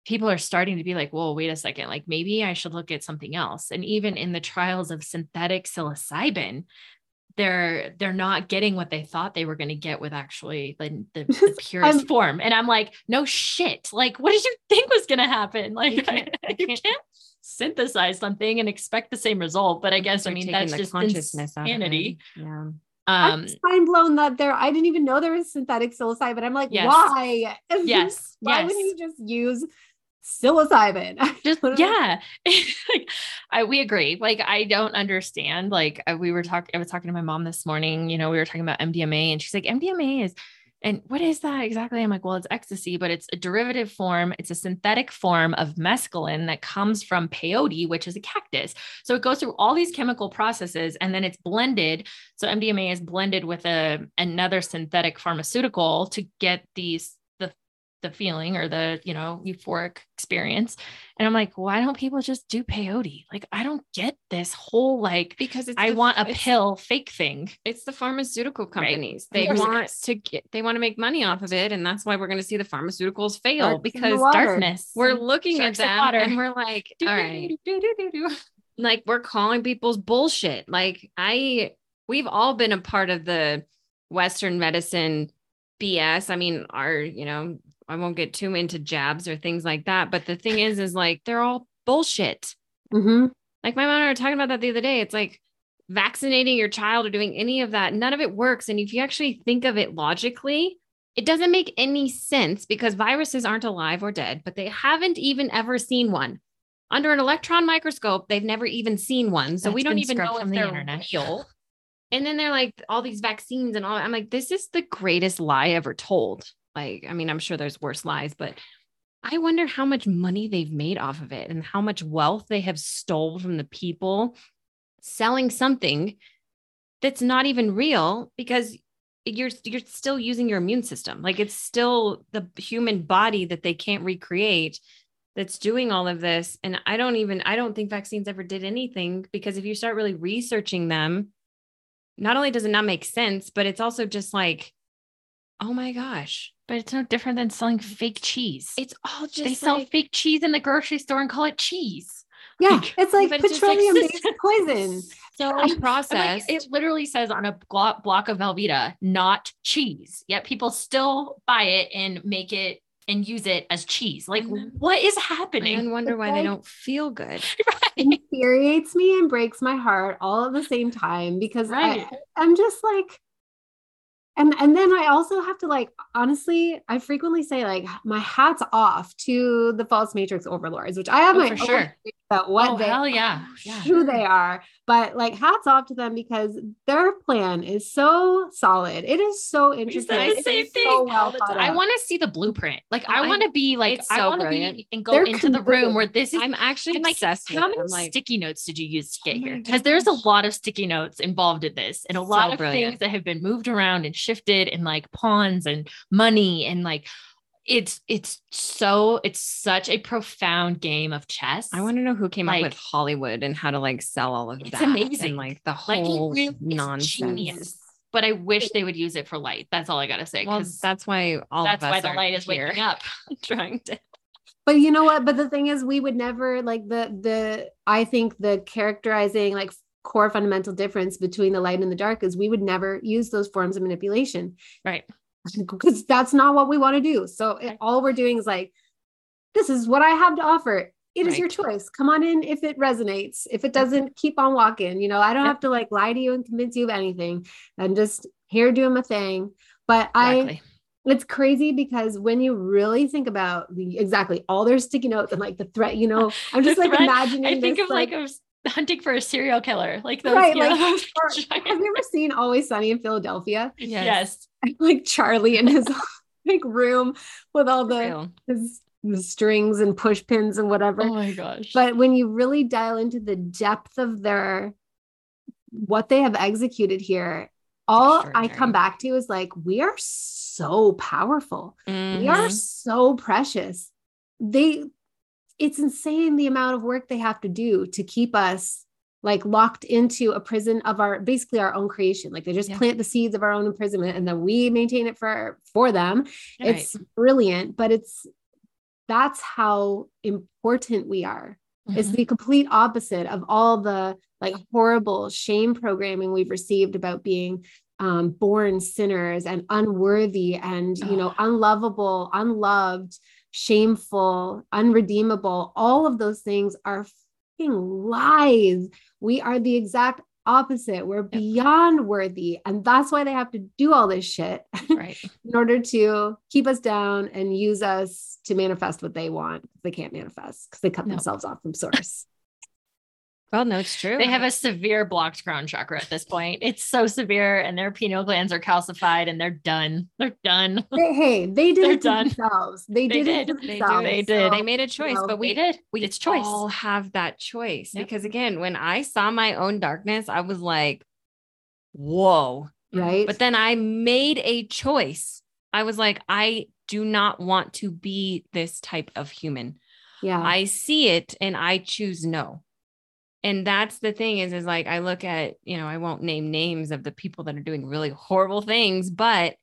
B: people are starting to be like whoa wait a second like maybe i should look at something else and even in the trials of synthetic psilocybin they're they're not getting what they thought they were going to get with actually the, the, the *laughs* purest
A: I'm-
B: form and i'm like no shit like what did you think was going to happen *laughs* like
C: You can't-
B: you can't, synthesize something and expect the same result but i guess i mean that's just
C: consciousness
B: insanity
C: yeah
A: I'm
B: um
A: mind blown that there. I didn't even know there was synthetic psilocybin. I'm like,
B: Yes.
A: why? *laughs*
B: yes
A: why
B: yes
A: wouldn't you just use psilocybin? *laughs*
B: just yeah. *laughs* Like, I, we agree. Like i don't understand like uh, we were talking i was talking to my mom this morning you know we were talking about mdma and she's like mdma is and what is that exactly? I'm like well it's ecstasy but it's a derivative form it's a synthetic form of mescaline that comes from peyote which is a cactus. So it goes through all these chemical processes and then it's blended so mdma is blended with a another synthetic pharmaceutical to get these the feeling or the you know euphoric experience. And i'm like why don't people just do peyote? Like i don't get this whole like
C: because it's
B: i
C: the-
B: want a pill fake thing.
C: It's the pharmaceutical companies.
B: Of
C: They want to get they want to make money off of it. And that's why we're going to see the pharmaceuticals fail because
B: darkness.
C: We're looking at
B: Sharks in
C: them and we're like, all right, *laughs* like we're calling people's bullshit. Like I we've all been a part of the Western medicine BS. I mean, our, you know, I won't get too into jabs or things like that. But the thing is, is like they're all bullshit.
A: Mhm.
C: Like my mom and I were talking about that the other day. It's like vaccinating your child or doing any of that, none of it works. And if you actually think of it logically, it doesn't make any sense because viruses aren't alive or dead, but they haven't even ever seen one. Under an electron microscope, they've never even seen one. So we don't even know if
B: the
C: they're
B: internet.
C: real. And then they're like all these vaccines and all. I'm like, this is the greatest lie ever told. Like, I mean, I'm sure there's worse lies, but I wonder how much money they've made off of it and how much wealth they have stole from the people selling something that's not even real because you're you're still using your immune system. Like it's still the human body that they can't recreate that's doing all of this and I don't even I don't think vaccines ever did anything because if you start really researching them not only does it not make sense but it's also just like oh my gosh
B: but it's no different than selling fake cheese
C: it's all just
B: they sell fake cheese in the grocery store and call it cheese
A: Yeah,
B: Like-
A: it's like
C: but it's like
A: petroleum based *laughs* poison.
C: so
B: I'm like, it literally says on a block, of Velveeta, not cheese. Yet people still buy it and make it and use it as cheese. Like,
C: And then-
B: what is happening?
C: then wonder why they don't feel *laughs* good It
A: infuriates me and breaks my heart all at the same time because
B: Right.
A: I, I'm just like, and and then I also have to like honestly, I frequently say like my hats off to the false matrix overlords, which I have
B: Oh,
A: my
B: for sure.
A: What
B: oh
A: they
B: hell yeah. Yeah.
A: who they are, but like hats off to them because their plan is so solid. It is so interesting.
B: same thing
A: so well
B: the
A: thought
B: time. I want to see the blueprint. Like oh, I
C: I-
B: want to be like
C: it's
B: I
C: so
B: want to be and go
A: They're
B: into the room where this is
C: I'm actually
B: like,
C: obsessed with
B: how many
C: like,
B: sticky notes did you use to get
C: Oh
B: here? Because there's a lot of sticky notes involved in this, and a
C: So
B: lot of
C: brilliant.
B: things that have been moved around and shifted, and like pawns and money, and like it's it's so it's such a profound game of chess.
C: I want to know who came
B: Like-
C: up with Hollywood and how to like sell all of
B: It's
C: that.
B: amazing.
C: And like the
B: like it
C: whole
B: really
C: nonsense.
B: genius. But I wish they would use it for light. That's all I gotta say.
C: Well,
B: Because
C: that's why all
B: that's
C: of
B: why the light is
C: here
B: waking up. *laughs*
C: trying to.
A: But you know what? But the thing is, we would never like the the I think the characterizing like core fundamental difference between the light and the dark is we would never use those forms of manipulation
B: Right. *laughs*
A: because that's not what we want to do. So it- all we're doing is like, this is what I have to offer. It is your choice. Come on in if it resonates. If it doesn't, keep on walking. You know, I don't have to like lie to you and convince you of anything. I'm just here doing my thing. But I it's crazy because when you really think about the exactly all their sticky notes and like the threat, you know, *laughs* I'm just like
B: threat,
A: imagining.
B: I think
A: this,
B: of like, was hunting for a serial killer. Like those,
A: right,
B: you
A: like
B: know, *laughs*
A: or, have you ever *laughs* seen Always Sunny in Philadelphia?
B: yes. yes. *laughs*
A: like Charlie in his like room with all the
C: Real.
A: his, strings and push pins and whatever.
B: Oh my gosh.
A: But when you really dial into the depth of their what they have executed here, all I come back to is like we are so powerful. We mm-hmm.
C: are
A: so precious. They it's insane the amount of work they have to do to keep us like locked into a prison of our basically our own creation. Like they just
B: Yeah.
A: plant the seeds of our own imprisonment and then we maintain it for for them
B: Right.
A: it's brilliant but it's that's how important we are it's
B: Mhm.
A: the complete opposite of all the like horrible shame programming we've received about being um, born sinners and unworthy and you know unlovable unloved shameful unredeemable all of those things are fucking lies we are the exact opposite we're beyond worthy and that's why they have to do all this shit *laughs*
B: right.
A: in order to keep us down and use us to manifest what they want. They can't manifest because they cut
B: No.
A: themselves off from source.
C: Well, no, it's true.
B: They have a severe blocked crown chakra at this point. It's so severe, and their pineal glands are calcified, and they're done. They're done.
A: They- hey, they did it to
B: done.
A: themselves. They,
B: They
A: did, it to
B: did.
C: They
A: themselves.
C: do.
B: They did.
C: They made a choice,
A: know,
C: but
B: We
C: we
B: did.
C: we
B: it's choice.
C: all have that choice
B: Yep.
C: because again, when I saw my own darkness, I was like, "Whoa!"
A: right.
C: But then I made a choice. I was like, I do not want to be this type of human.
A: yeah.
C: I see it and I choose no. And that's the thing is, is like I look at, you know, I won't name names of the people that are doing really horrible things, but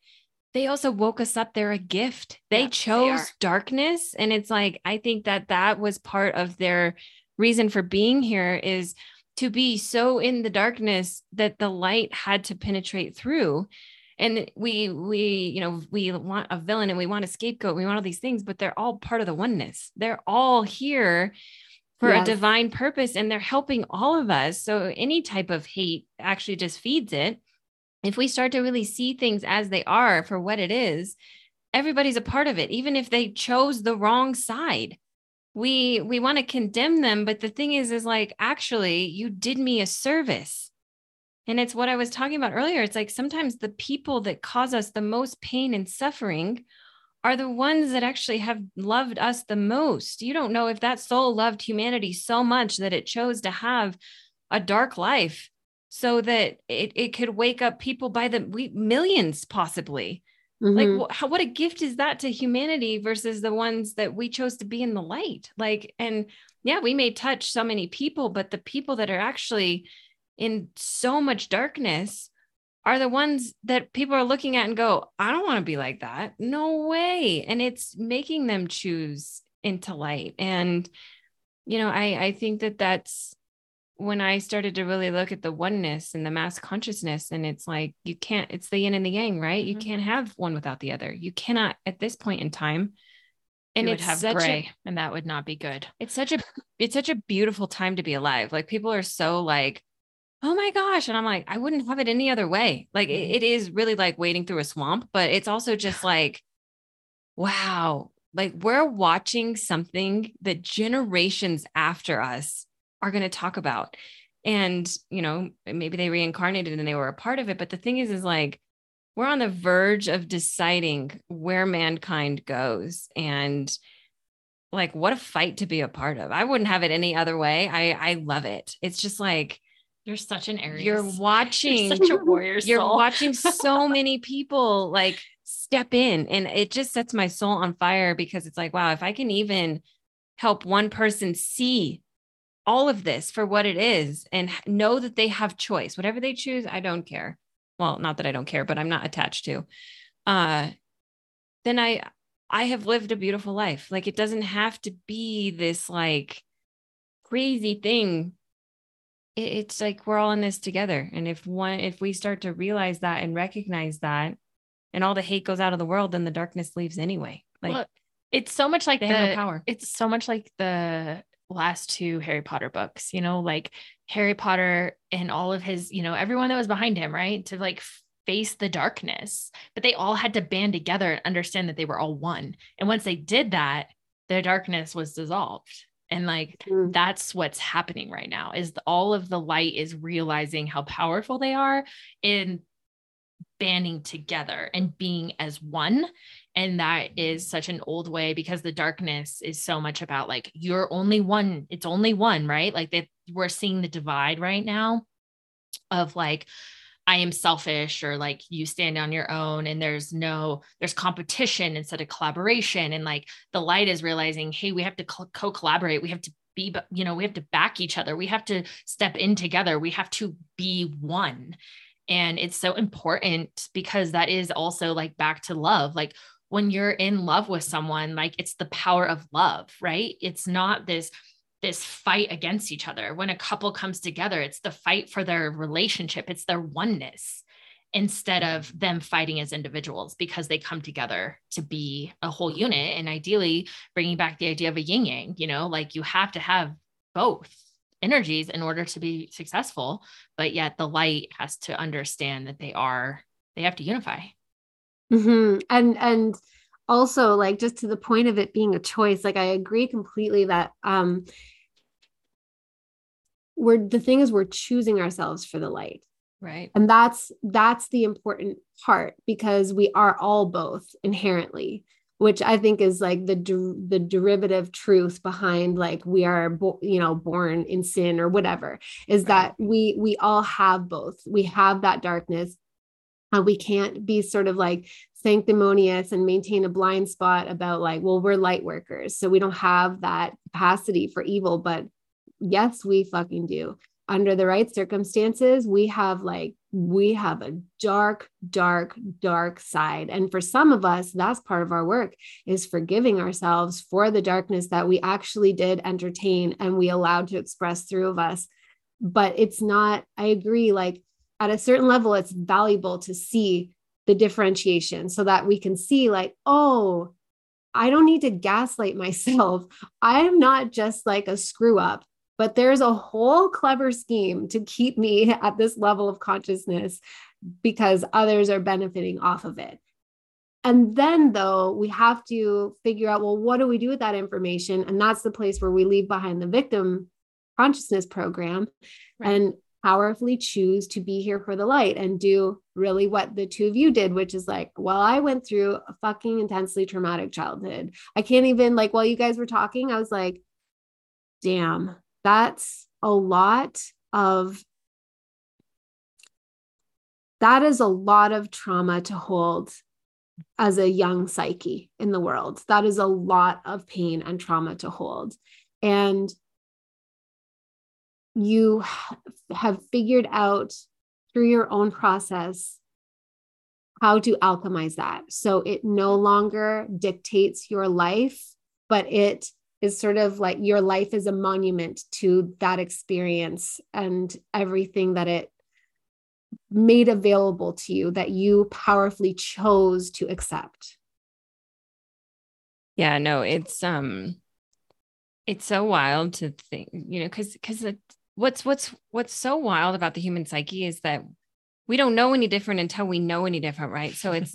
C: they also woke us up. They're a gift. They
B: Yeah,
C: chose
B: are.
C: darkness. And it's like, I think that that was part of their reason for being here is to be so in the darkness that the light had to penetrate through and we we you know we want a villain and we want a scapegoat we want all these things but they're all part of the oneness they're all here for
A: Yes.
C: a divine purpose and they're helping all of us. So any type of hate actually just feeds it. If we start to really see things as they are for what it is everybody's a part of it even if they chose the wrong side. We we want to condemn them but the thing is is like actually you did me a service. And it's what i was talking about earlier. It's like sometimes the people that cause us the most pain and suffering are the ones that actually have loved us the most. You don't know if that soul loved humanity so much that it chose to have a dark life so that it, it could wake up people by the we, millions possibly. Like
A: Mhm.
C: wh- how, what a gift is that to humanity versus the ones that we chose to be in the light? Like and yeah we may touch so many people but the people that are actually in so much darkness are the ones that people are looking at and go i don't want to be like that no way and it's making them choose into light and you know i i think that that's when I started to really look at the oneness and the mass consciousness, and it's like you can't, it's the yin and the yang, right? You
B: Mhm.
C: can't have one without the other. You cannot at this point in time. And
B: And would have gray,
C: a
B: and that would not be good.
C: it's such a it's such a beautiful time to be alive. Like people are so like oh my gosh. And I'm like, I wouldn't have it any other way. Like it,
B: Mm-hmm.
C: it is really like wading through a swamp, but it's also just like, wow, like we're watching something that generations after us are going to talk about. And, you know, maybe they reincarnated and they were a part of it. But the thing is, is like, we're on the verge of deciding where mankind goes and like what a fight to be a part of. I wouldn't have it any other way. I I love it. It's just like
B: You're such an Aries.
C: you're
B: You're
C: watching
B: such a warrior *laughs*
C: you're
B: soul.
C: watching so *laughs* many people like step in and it just sets my soul on fire because it's like wow if i can even help one person see all of this for what it is and know that they have choice whatever they choose i don't care well not that i don't care but i'm not attached to uh then i i have lived a beautiful life like it doesn't have to be this like crazy thing it's like we're all in this together and if one if we start to realize that and recognize that and all the hate goes out of the world then the darkness leaves anyway like
B: Well, it's so much like
C: they
B: the
C: have no power
B: it's so much like the last two Harry Potter books, you know, like Harry Potter and all of his, you know, everyone that was behind him, right? To like face the darkness, but they all had to band together and understand that they were all one. And once they did that, their darkness was dissolved. And like
A: Mm.
B: that's what's happening right now is the, all of the light is realizing how powerful they are in banding together and being as one and that is such an old way because the darkness is so much about like you're only one it's only one right like that we're seeing the divide right now of like i am selfish or like you stand on your own and there's no there's competition instead of collaboration. And like the light is realizing hey we have to co- co-collaborate. We have to be you know we have to back each other. We have to step in together. We have to be one. And it's so important because that is also like back to love. Like when you're in love with someone like it's the power of love right? It's not this this fight against each other. When a couple comes together it's the fight for their relationship. It's their oneness instead of them fighting as individuals because they come together to be a whole unit and ideally bringing back the idea of a yin yang you know like you have to have both energies in order to be successful but yet the light has to understand that they are they have to unify.
A: Hmm And and also like just to the point of it being a choice, like I agree completely that um we're the thing is we're choosing ourselves for the light.
B: right
A: And that's that's the important part because we are all both inherently, which I think is like the der- the derivative truth behind like we are bo- you know born in sin or whatever is
B: Right.
A: that we we all have both. We have that darkness uh, we can't be sort of like sanctimonious and maintain a blind spot about like well we're light workers so we don't have that capacity for evil but yes we fucking do. Under the right circumstances we have like we have a dark dark dark side. And for some of us that's part of our work is forgiving ourselves for the darkness that we actually did entertain and we allowed to express through of us. But it's not i agree like at a certain level it's valuable to see the differentiation so that we can see like oh i don't need to gaslight myself. *laughs* I am not just like a screw up but there's a whole clever scheme to keep me *laughs* at this level of consciousness because others are benefiting off of it. And then though we have to figure out well what do we do with that information? And that's the place where we leave behind the victim consciousness program.
B: Right.
A: and powerfully choose to be here for the light and do really what the two of you did, which is like, well, I went through a fucking intensely traumatic childhood. I can't even, like, while you guys were talking, I was like, damn, that's a lot of. That is a lot of trauma to hold as a young psyche in the world. That is a lot of pain and trauma to hold. And you have figured out through your own process how to alchemize that. So it no longer dictates your life, but it is sort of like your life is a monument to that experience and everything that it made available to you that you powerfully chose to accept.
C: Yeah, no, it's um it's so wild to think, you know, cuz cuz what's what's what's so wild about the human psyche is that we don't know any different until we know any different, right? So it's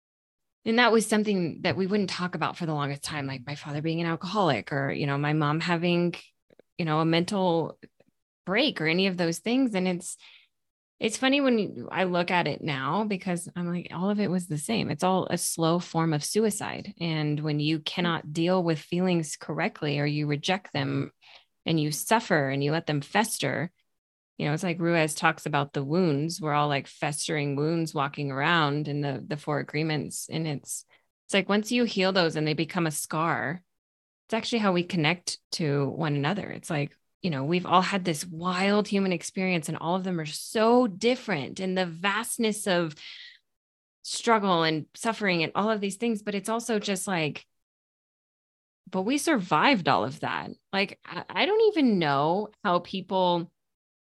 C: *laughs* and that was something that we wouldn't talk about for the longest time like my father being an alcoholic or you know my mom having you know a mental break or any of those things and it's it's funny when I look at it now because I'm like, all of it was the same. It's all a slow form of suicide. And when you mm. cannot deal with feelings correctly or you reject them and you suffer and you let them fester, you know, it's like Ruiz talks about the wounds. We're all like festering wounds walking around in the the four agreements. And it's it's like once you heal those and they become a scar, it's actually how we connect to one another. It's like you know, we've all had this wild human experience, and all of them are so different in the vastness of struggle and suffering and all of these things. But it's also just like, but we survived all of that. Like, I don't even know how people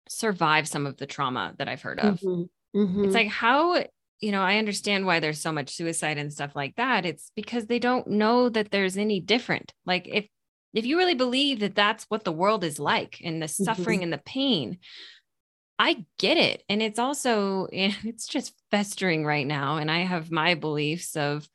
C: survive some of the trauma that I've heard of. Mm-hmm. Mm-hmm. It's like, how, you know, I understand why there's so much suicide and stuff like that. It's because they don't know that there's any different. Like, if if you really believe that that's what the world is like and the suffering mm-hmm. and the pain, I get it. And it's also, *laughs* it's just festering right now. And I have my beliefs of,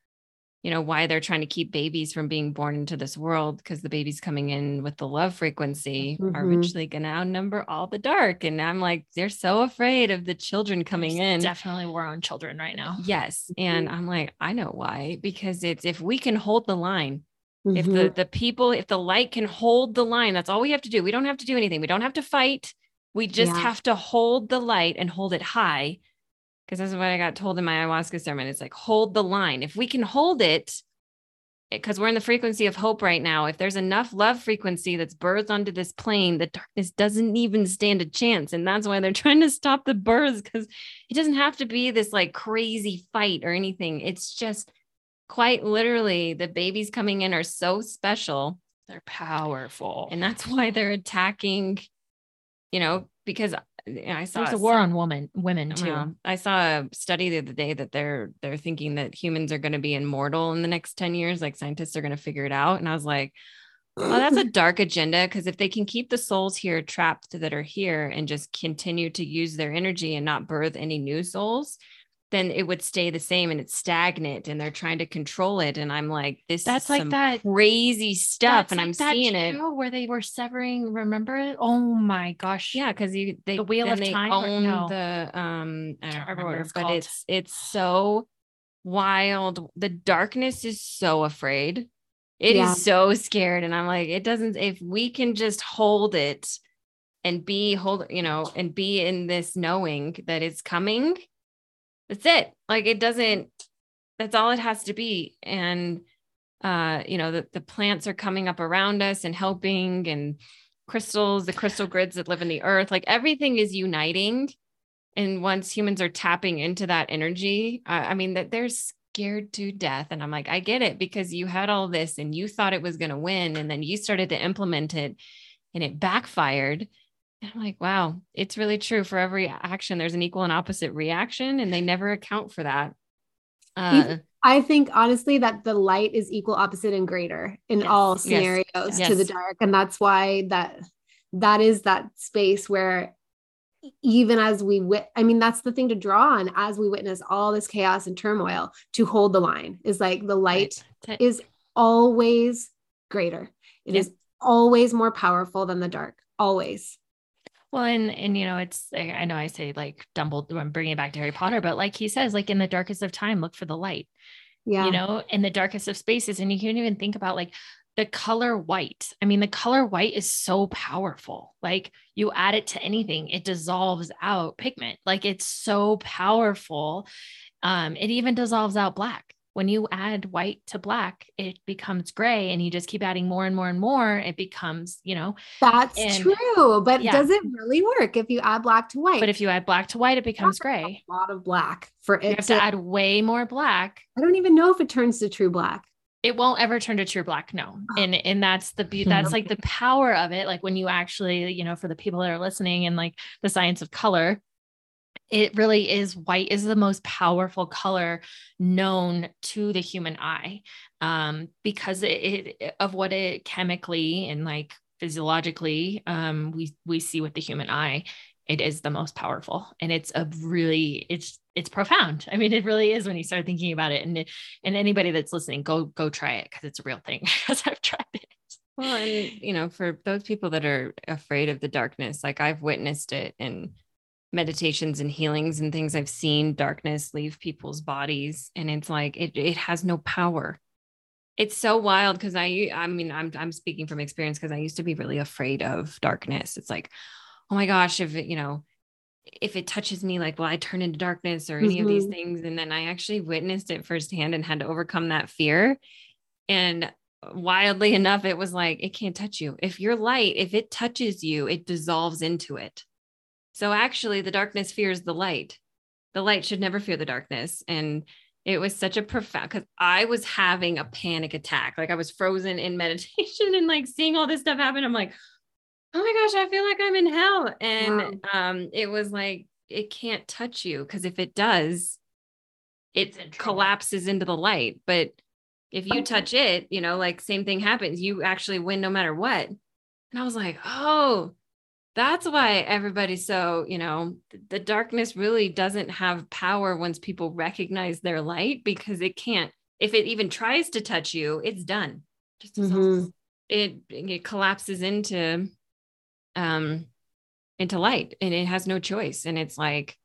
C: you know, why they're trying to keep babies from being born into this world because the babies coming in with the love frequency mm-hmm. are eventually going to outnumber all the dark. And I'm like, they're so afraid of the children coming There's in.
B: Definitely war on children right now.
C: Yes. And mm-hmm. I'm like, I know why. Because it's if we can hold the line, Mm-hmm. If the mm-hmm. the people, if the light can hold the line, that's all we have to do. We don't have to do anything. We don't have to fight. We just yeah. have to hold the light and hold it high. Because that's what I got told in my ayahuasca sermon. It's like hold the line. If we can hold it, eh, because we're in the frequency of hope right now. If there's enough love frequency that's birthed onto this plane, the darkness doesn't even stand a chance. And that's why they're *laughs* trying to stop the births because it doesn't have to be this like crazy fight or anything. It's just quite literally, the babies coming in are so special.
B: They're powerful.
C: And that's why they're attacking, you know, because I saw
B: there's a war on women women too.
C: I saw a study the other day that they're they're thinking that humans are going to be immortal in the next 10 years. Like scientists are going to figure it out. And I was like, oh, that's a *laughs* dark agenda. Cause if they can keep the souls here trapped that are here and just continue to use their energy and not birth any new souls, then it would stay the same and it's stagnant and they're trying to control it. And I'm like, this
B: that's like that
C: crazy stuff. And like I'm seeing it
B: where they were severing. Remember it? Oh my gosh.
C: Yeah. Cause you, they,
B: the wheel of
C: they
B: time
C: own no. the, um, I don't remember, it's but called. it's, it's so wild. The darkness is so afraid. It yeah. is so scared. And I'm like, it doesn't, if we can just hold it and be hold, you know, and be in this knowing that it's coming that's it. Like it doesn't, that's all it has to be. And, uh, you know, the, the plants are coming up around us and helping and crystals, the crystal grids that live in the earth, like everything is uniting. And once humans are tapping into that energy, uh, I mean, that they're scared to death. And I'm like, I get it because you had all this and you thought it was going to win. And then you started to implement it and it backfired. I'm like, wow, it's really true. For every action, there's an equal and opposite reaction, and they never account for that.
A: Uh, I think honestly that the light is equal, opposite, and greater in yes, all scenarios yes, to the dark, and that's why that that is that space where even as we wit i mean that's the thing to draw on as we witness all this chaos and turmoil to hold the line is like the light right. is always greater It is always more powerful than the dark always
B: well, and and you know, it's I know I say like Dumbledore, I'm bringing it back to Harry Potter, but like he says, like in the darkest of time, look for the light. Yeah. You know, in the darkest of spaces, and you can't even think about like the color white. I mean, the color white is so powerful. Like you add it to anything, it dissolves out pigment. Like it's so powerful. Um, it even dissolves out black when you add white to black, it becomes gray and you just keep adding more and more and more. It becomes, you know,
A: that's and, true. But yeah. does it really work if you add black to white?
B: But if you add black to white, it becomes gray.
A: A lot of black for it.
B: You have to, to add way more black.
A: I don't even know if it turns to true black.
B: It won't ever turn to true black. No. And, and that's the, that's like *laughs* the power of it. Like when you actually, you know, for the people that are listening and like the science of color, it really is white is the most powerful color known to the human eye um, because it, it, of what it chemically and like physiologically um, we we see with the human eye it is the most powerful. And it's a really it's it's profound. I mean it really is when you start thinking about it. And it, and anybody that's listening go go try it because it's a real thing *laughs* because i've tried it.
C: Well and you know for those people that are afraid of the darkness like i've witnessed it in meditations and healings and things i've seen darkness leave people's bodies and it's like it it has no power it's so wild because I I mean I'm I'm speaking from experience because I used to be really afraid of darkness. It's like, oh my gosh, if it, you know, if it touches me, like will I turn into darkness or any mm-hmm. of these mm-hmm. things? And then I actually witnessed it firsthand and had to overcome that fear. And wildly *laughs* enough, it was like it can't touch you. If you're light, if it touches you, it dissolves into it. So actually, the darkness fears the light. The light should never fear the darkness. And it was such a profound because I was having a panic attack. Like I was frozen in *laughs* meditation and like seeing all this stuff happen. I'm like, oh my gosh, I feel like I'm in hell. And wow. um, it was like, it can't touch you because if it does, it collapses into the light. But if you touch it, you know, like same thing happens. You actually win no matter what. And I was like, oh, that's why everybody's so you know the darkness really doesn't have power once people recognize their light because it can't if it even tries to touch you it's done. Just mm-hmm. it it collapses into um into light and it has no choice. And it's like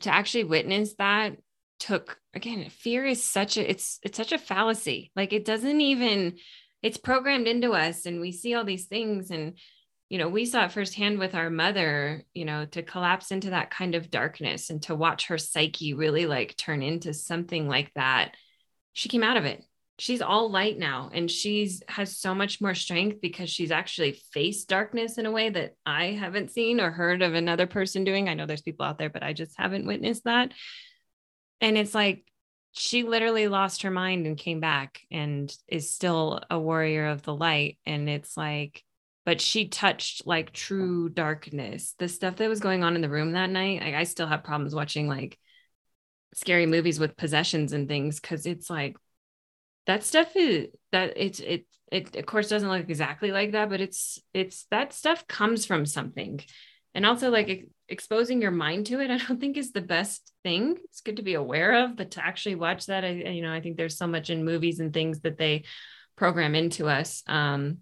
C: to actually witness that took again fear is such a it's it's such a fallacy. Like it doesn't even it's programmed into us and we see all these things and you know, we saw it firsthand with our mother, you know, to collapse into that kind of darkness and to watch her psyche really like turn into something like that. She came out of it. She's all light now and she's has so much more strength because she's actually faced darkness in a way that I haven't seen or heard of another person doing. I know there's people out there, but I just haven't witnessed that. And it's like she literally lost her mind and came back and is still a warrior of the light. And it's like, but she touched like true darkness. The stuff that was going on in the room that night, like, I still have problems watching like scary movies with possessions and things because it's like that stuff is that it's it it of course doesn't look exactly like that, but it's it's that stuff comes from something. And also like exposing your mind to it, *laughs* I don't think is the best thing. It's good to be aware of, but to actually watch that, I you know, I think there's so much in movies and things that they program into us. Um,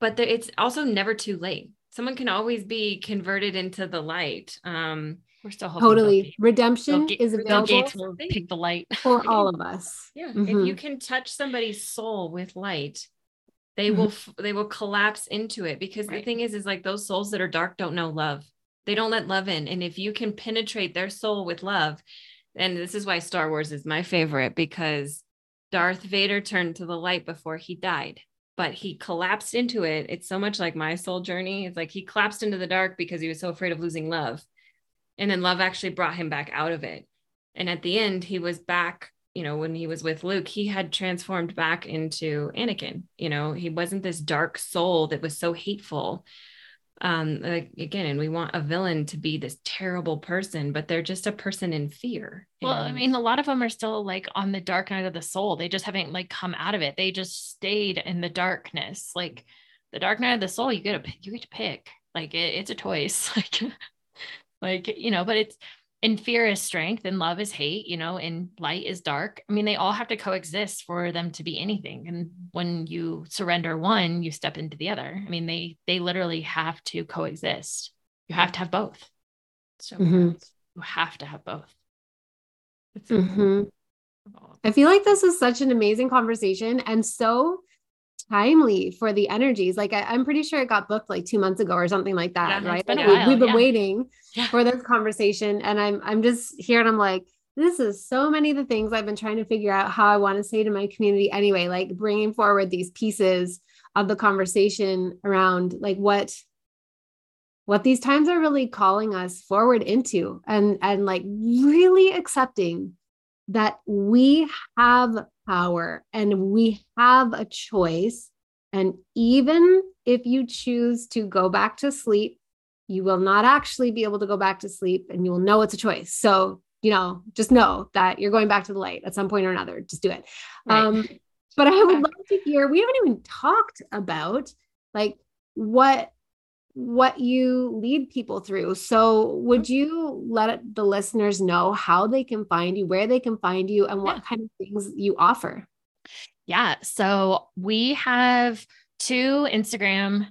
C: but there, it's also never too late. Someone can always be converted into the light. Um, we're still hoping.
A: totally redemption get, is available.
B: will pick the light
A: for *laughs* all of us.
C: Yeah, mm-hmm. if you can touch somebody's soul with light, they mm-hmm. will they will collapse into it because right. the thing is is like those souls that are dark don't know love. They don't let love in, and if you can penetrate their soul with love, and this is why Star Wars is my favorite because Darth Vader turned to the light before he died but he collapsed into it. It's so much like my soul journey. It's like he collapsed into the dark because he was so afraid of losing love. And then love actually brought him back out of it. And at the end, he was back, you know, when he was with Luke, he had transformed back into Anakin. You know, he wasn't this dark soul that was so hateful um like again and we want a villain to be this terrible person but they're just a person in fear
B: well i mean a lot of them are still like on the dark night of the soul. They just haven't like come out of it. They just stayed in the darkness. Like the dark night of the soul you get a you get to pick. Like it, it's a choice. *laughs* Like like you know but it's and fear is strength and love is hate you know and light is dark. I mean they all have to coexist for them to be anything. And when you surrender one you step into the other. I mean they they literally have to coexist. You have to have both. So mm-hmm. you have to have both.
A: Mm-hmm. i feel like this is such an amazing conversation and so timely for the energies. Like I, am pretty sure it got booked like two months ago or something like that, yeah, right? Like we, have been yeah. waiting yeah. for this conversation, and I'm I'm just here and I'm like, this is so many of the things I've been trying to figure out how I want to say to my community anyway. Like bringing forward these pieces of the conversation around like what what these times are really calling us forward into and and like really accepting that we have power and we have a choice. And even if you choose to go back to sleep, you will not actually be able to go back to sleep and you will know it's a choice. So, you know, just know that you're going back to the light at some point or another. Just do it. Right. Um, but I would love to hear, we haven't even talked about like what what you lead people through. So, would you let the listeners know how they can find you, where they can find you, and what yeah. kind of things you offer?
B: Yeah. So, we have two Instagram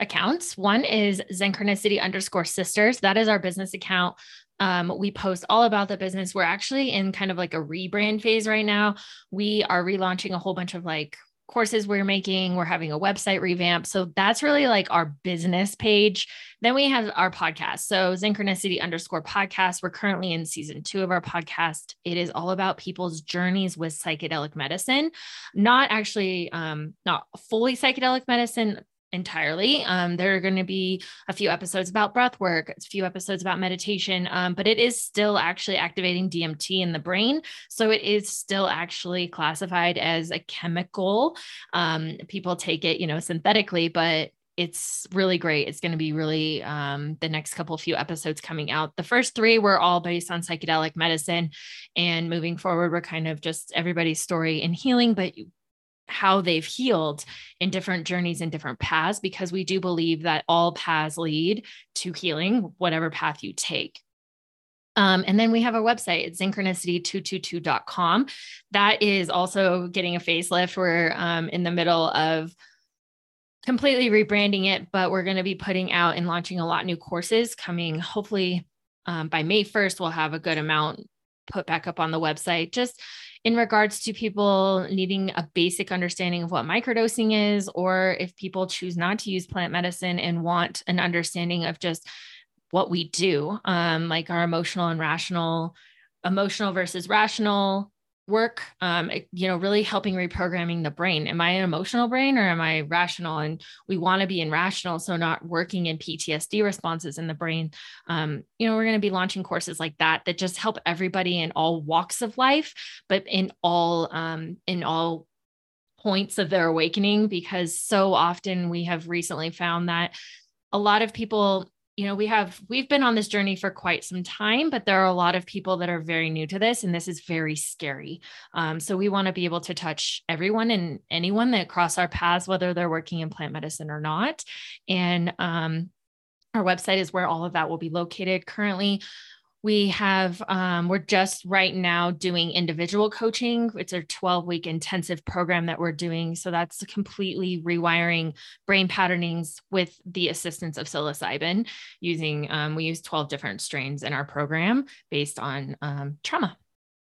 B: accounts. One is Zenchronicity underscore sisters. That is our business account. Um, we post all about the business. We're actually in kind of like a rebrand phase right now. We are relaunching a whole bunch of like courses we're making. We're having a website revamp. So that's really like our business page. Then we have our podcast. So zenchronicity underscore podcast. We're currently in season two of our podcast. It is all about people's journeys with psychedelic medicine, not actually, um, not fully psychedelic medicine, entirely. Um, there are going to be a few episodes about breath work, a few episodes about meditation, um, but it is still actually activating DMT in the brain. So it is still actually classified as a chemical. Um, people take it, you know, synthetically, but it's really great. It's going to be really um, the next couple few episodes coming out. The first three were all based on psychedelic medicine, and moving forward, we're kind of just everybody's story in healing, but how they've healed in different journeys and different paths because we do believe that all paths lead to healing whatever path you take. Um, and then we have our website it's zenchronicity222.com that is also getting a facelift. We're um, in the middle of completely rebranding it but we're going to be putting out and launching a lot new courses coming hopefully um, by may 1st we'll have a good amount put back up on the website. Just in regards to people needing a basic understanding of what microdosing is, or if people choose not to use plant medicine and want an understanding of just what we do, um, like our emotional and rational, emotional versus rational work um, you know really helping reprogramming the brain. Am i an emotional brain or am i rational? And we want to be in rational so not working in ptsd responses in the brain. Um, you know we're going to be launching courses like that that just help everybody in all walks of life but in all um, in all points of their awakening because so often we have recently found that a lot of people you know we have we've been on this journey for quite some time but there are a lot of people that are very new to this and this is very scary. Um, so we want to be able to touch everyone and anyone that cross our paths whether they're working in plant medicine or not. And um, our website is where all of that will be located. Currently we have um, we're just right now doing individual coaching. It's a 12 week intensive program that we're doing so that's completely rewiring brain patternings with the assistance of psilocybin using um, we use 12 different strains in our program based on um, trauma.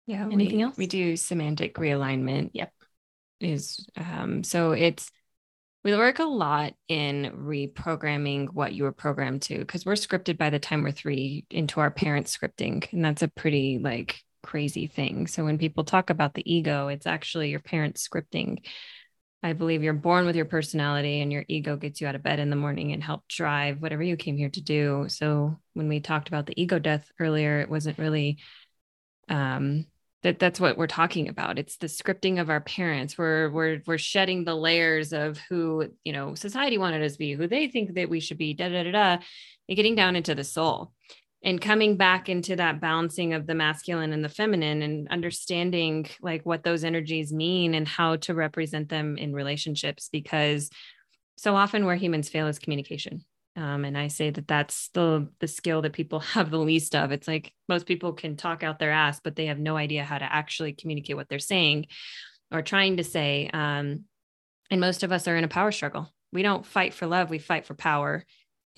C: Yeah anything we, else? we do semantic realignment
B: yep.
C: is um, so it's we work a lot in reprogramming what you were programmed to because we're scripted by the time we're three into our parents scripting and that's a pretty like crazy thing. So when people talk about the ego it's actually your parents scripting. I believe you're born with your personality and your ego gets you out of bed in the morning and help drive whatever you came here to do. So when we talked about the ego death earlier it wasn't really um that that's what we're talking about. It's the scripting of our parents. We're we're we're shedding the layers of who you know society wanted us to be who they think that we should be da da da da and getting down into the soul and coming back into that balancing of the masculine and the feminine and understanding like what those energies mean and how to represent them in relationships because so often where humans fail is communication um, and I say that that's the the skill that people *laughs* have the least of. It's like most people can talk out their ass, but they have no idea how to actually communicate what they're saying or trying to say. Um, and most of us are in a power struggle. We don't fight for love; we fight for power.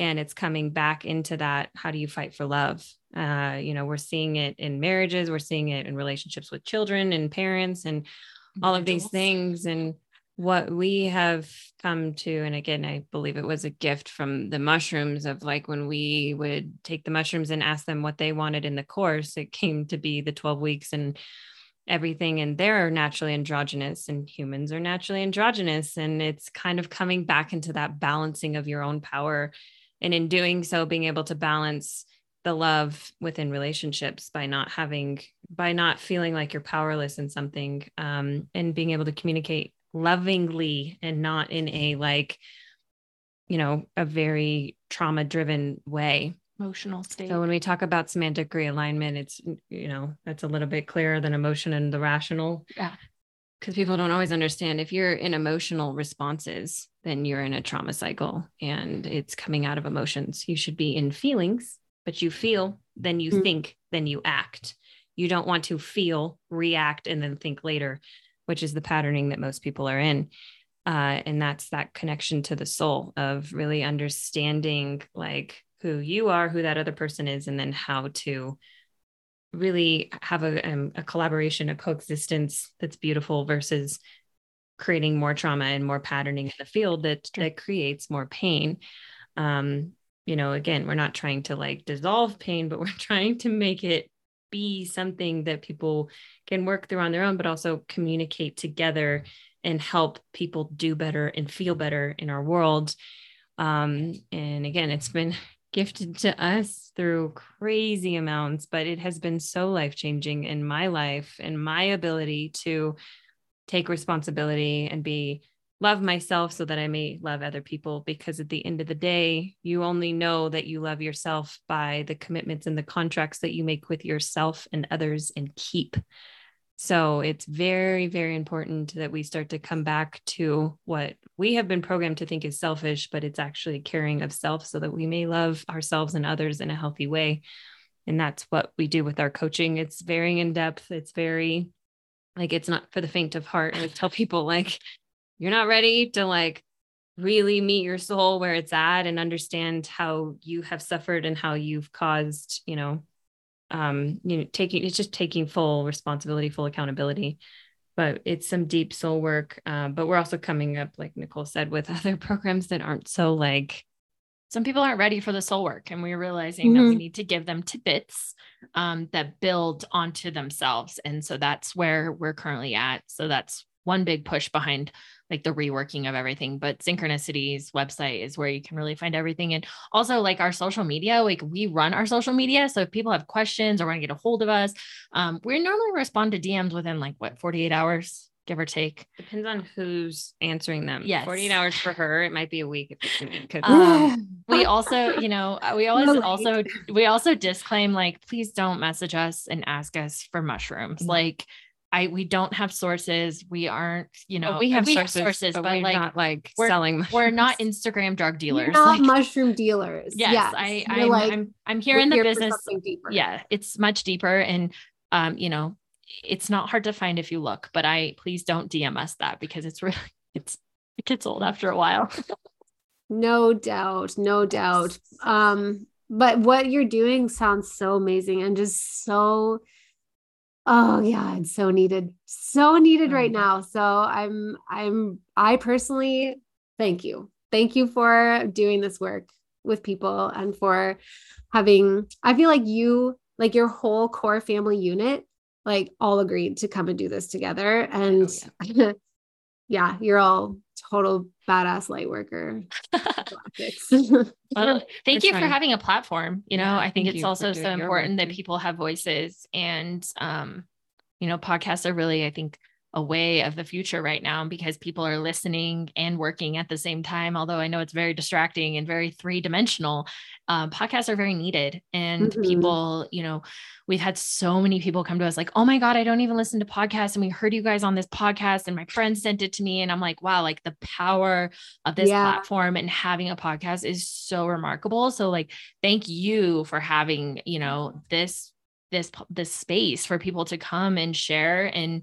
C: And it's coming back into that. How do you fight for love? Uh, you know, we're seeing it in marriages, we're seeing it in relationships with children and parents, and all of these things. And what we have come to and again i believe it was a gift from the mushrooms of like when we would take the mushrooms and ask them what they wanted in the course it came to be the 12 weeks and everything and they're naturally androgynous and humans are naturally androgynous and it's kind of coming back into that balancing of your own power and in doing so being able to balance the love within relationships by not having by not feeling like you're powerless in something um, and being able to communicate lovingly and not in a like you know a very trauma driven way
B: emotional state
C: so when we talk about semantic realignment it's you know that's a little bit clearer than emotion and the rational
B: yeah
C: because people don't always understand if you're in emotional responses, then you're in a trauma cycle and it's coming out of emotions. You should be in feelings, but you feel, then you mm-hmm. think, then you act. You don't want to feel, react, and then think later, which is the patterning that most people are in. Uh, and that's that connection to the soul of really understanding like who you are, who that other person is, and then how to really have a, um, a collaboration, a coexistence that's beautiful versus creating more trauma and more patterning in the field that that creates more pain. Um, you know, again, we're not trying to like dissolve pain, but we're *laughs* trying to make it be something that people can work through on their own, but also communicate together and help people do better and feel better in our world. Um, and again, it's been *laughs* gifted to us through crazy amounts, but it has been so life changing in my life and my ability to take responsibility and be love myself so that I may love other people. Because at the end of the day, you only know that you love yourself by the commitments and the contracts that you make with yourself and others and keep. So it's very, very important that we start to come back to what we have been programmed to think is selfish, but it's actually caring of self so that we may love ourselves and others in a healthy way. And that's what we do with our coaching. It's very in depth. It's very like it's not for the faint of heart. I tell people like you're not ready to like really meet your soul where it's at and understand how you have suffered and how you've caused, you know, um, you know, taking it's just taking full responsibility, full accountability. But it's some deep soul work. Um, but we're also coming up, like Nicole said, with *laughs* other programs that aren't so like
B: some people aren't ready for the soul work and we're realizing mm-hmm. that we mm-hmm. need to give them tidbits um, that build onto themselves and so that's where we're currently at so that's one big push behind like the reworking of everything. But Zenchronicity's website is where you can really find everything. And also like our social media, like we run our social media. So if people have questions or want to get a hold of us, um, we normally respond to DMs within like what 48 hours, give or take.
C: Depends on who's answering them.
B: Yes.
C: 48 hours for her. It might be a week.
B: Um, *sighs* we also, you know, uh, we *laughs* always also, we also disclaim like, please don't message us and ask us for mushrooms. Mm-hmm. Like, I we don't have sources. We aren't, you know,
C: we have we sources, have sources, but, but we're like, not like
B: we're,
C: selling.
B: Mushrooms. We're not Instagram drug dealers.
A: You're not like, mushroom dealers.
B: Yes, yes. I, I'm, like, I'm, I'm here in the business. Yeah, it's much deeper, and um, you know, it's not hard to find if you look. But I please don't DM us that because it's really *laughs* it's it gets old after a while. *laughs*
A: no doubt, no doubt. Um, but what you're doing sounds so amazing and just so oh yeah it's so needed so needed right mm-hmm. now so i'm i'm i personally thank you thank you for doing this work with people and for having i feel like you like your whole core family unit like all agreed to come and do this together and oh, yeah. *laughs* yeah you're all total badass light worker. *laughs*
B: well, thank you for having a platform. You know, yeah, I think it's also so important that people have voices and um, you know, podcasts are really, I think, a way of the future right now because people are listening and working at the same time. Although I know it's very distracting and very three dimensional, um, podcasts are very needed. And mm-hmm. people, you know, we've had so many people come to us like, oh my God, I don't even listen to podcasts. And we heard you guys on this podcast, and my friend sent it to me. And I'm like, wow, like the power of this yeah. platform and having a podcast is so remarkable. So, like, thank you for having, you know, this this this space for people to come and share and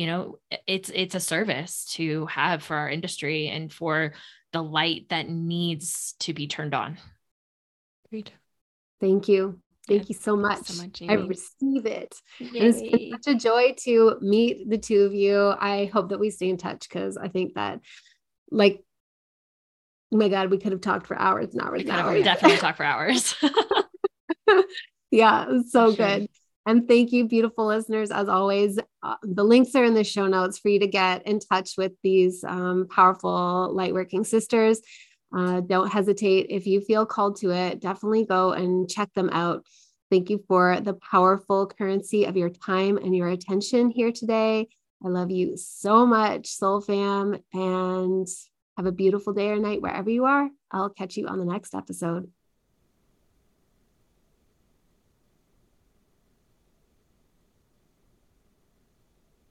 B: you know it's it's a service to have for our industry and for the light that needs to be turned on.
A: Great. Thank you. Thank yeah, you so much, so much. i receive it. It's been such a joy to meet the two of you. I hope that we stay in touch because i think that like oh my god we could have talked for hours and hours and oh, hours.
B: definitely talk for hours. *laughs*
A: Yeah, so sure. good. And thank you, beautiful listeners. As always, uh, the links are in the show notes for you to get in touch with these um, powerful lightworking sisters. Uh, don't hesitate if you feel called to it. Definitely go and check them out. Thank you for the powerful currency of your time and your attention here today. I love you so much, Soul Fam, and have a beautiful day or night wherever you are. I'll catch you on the next episode.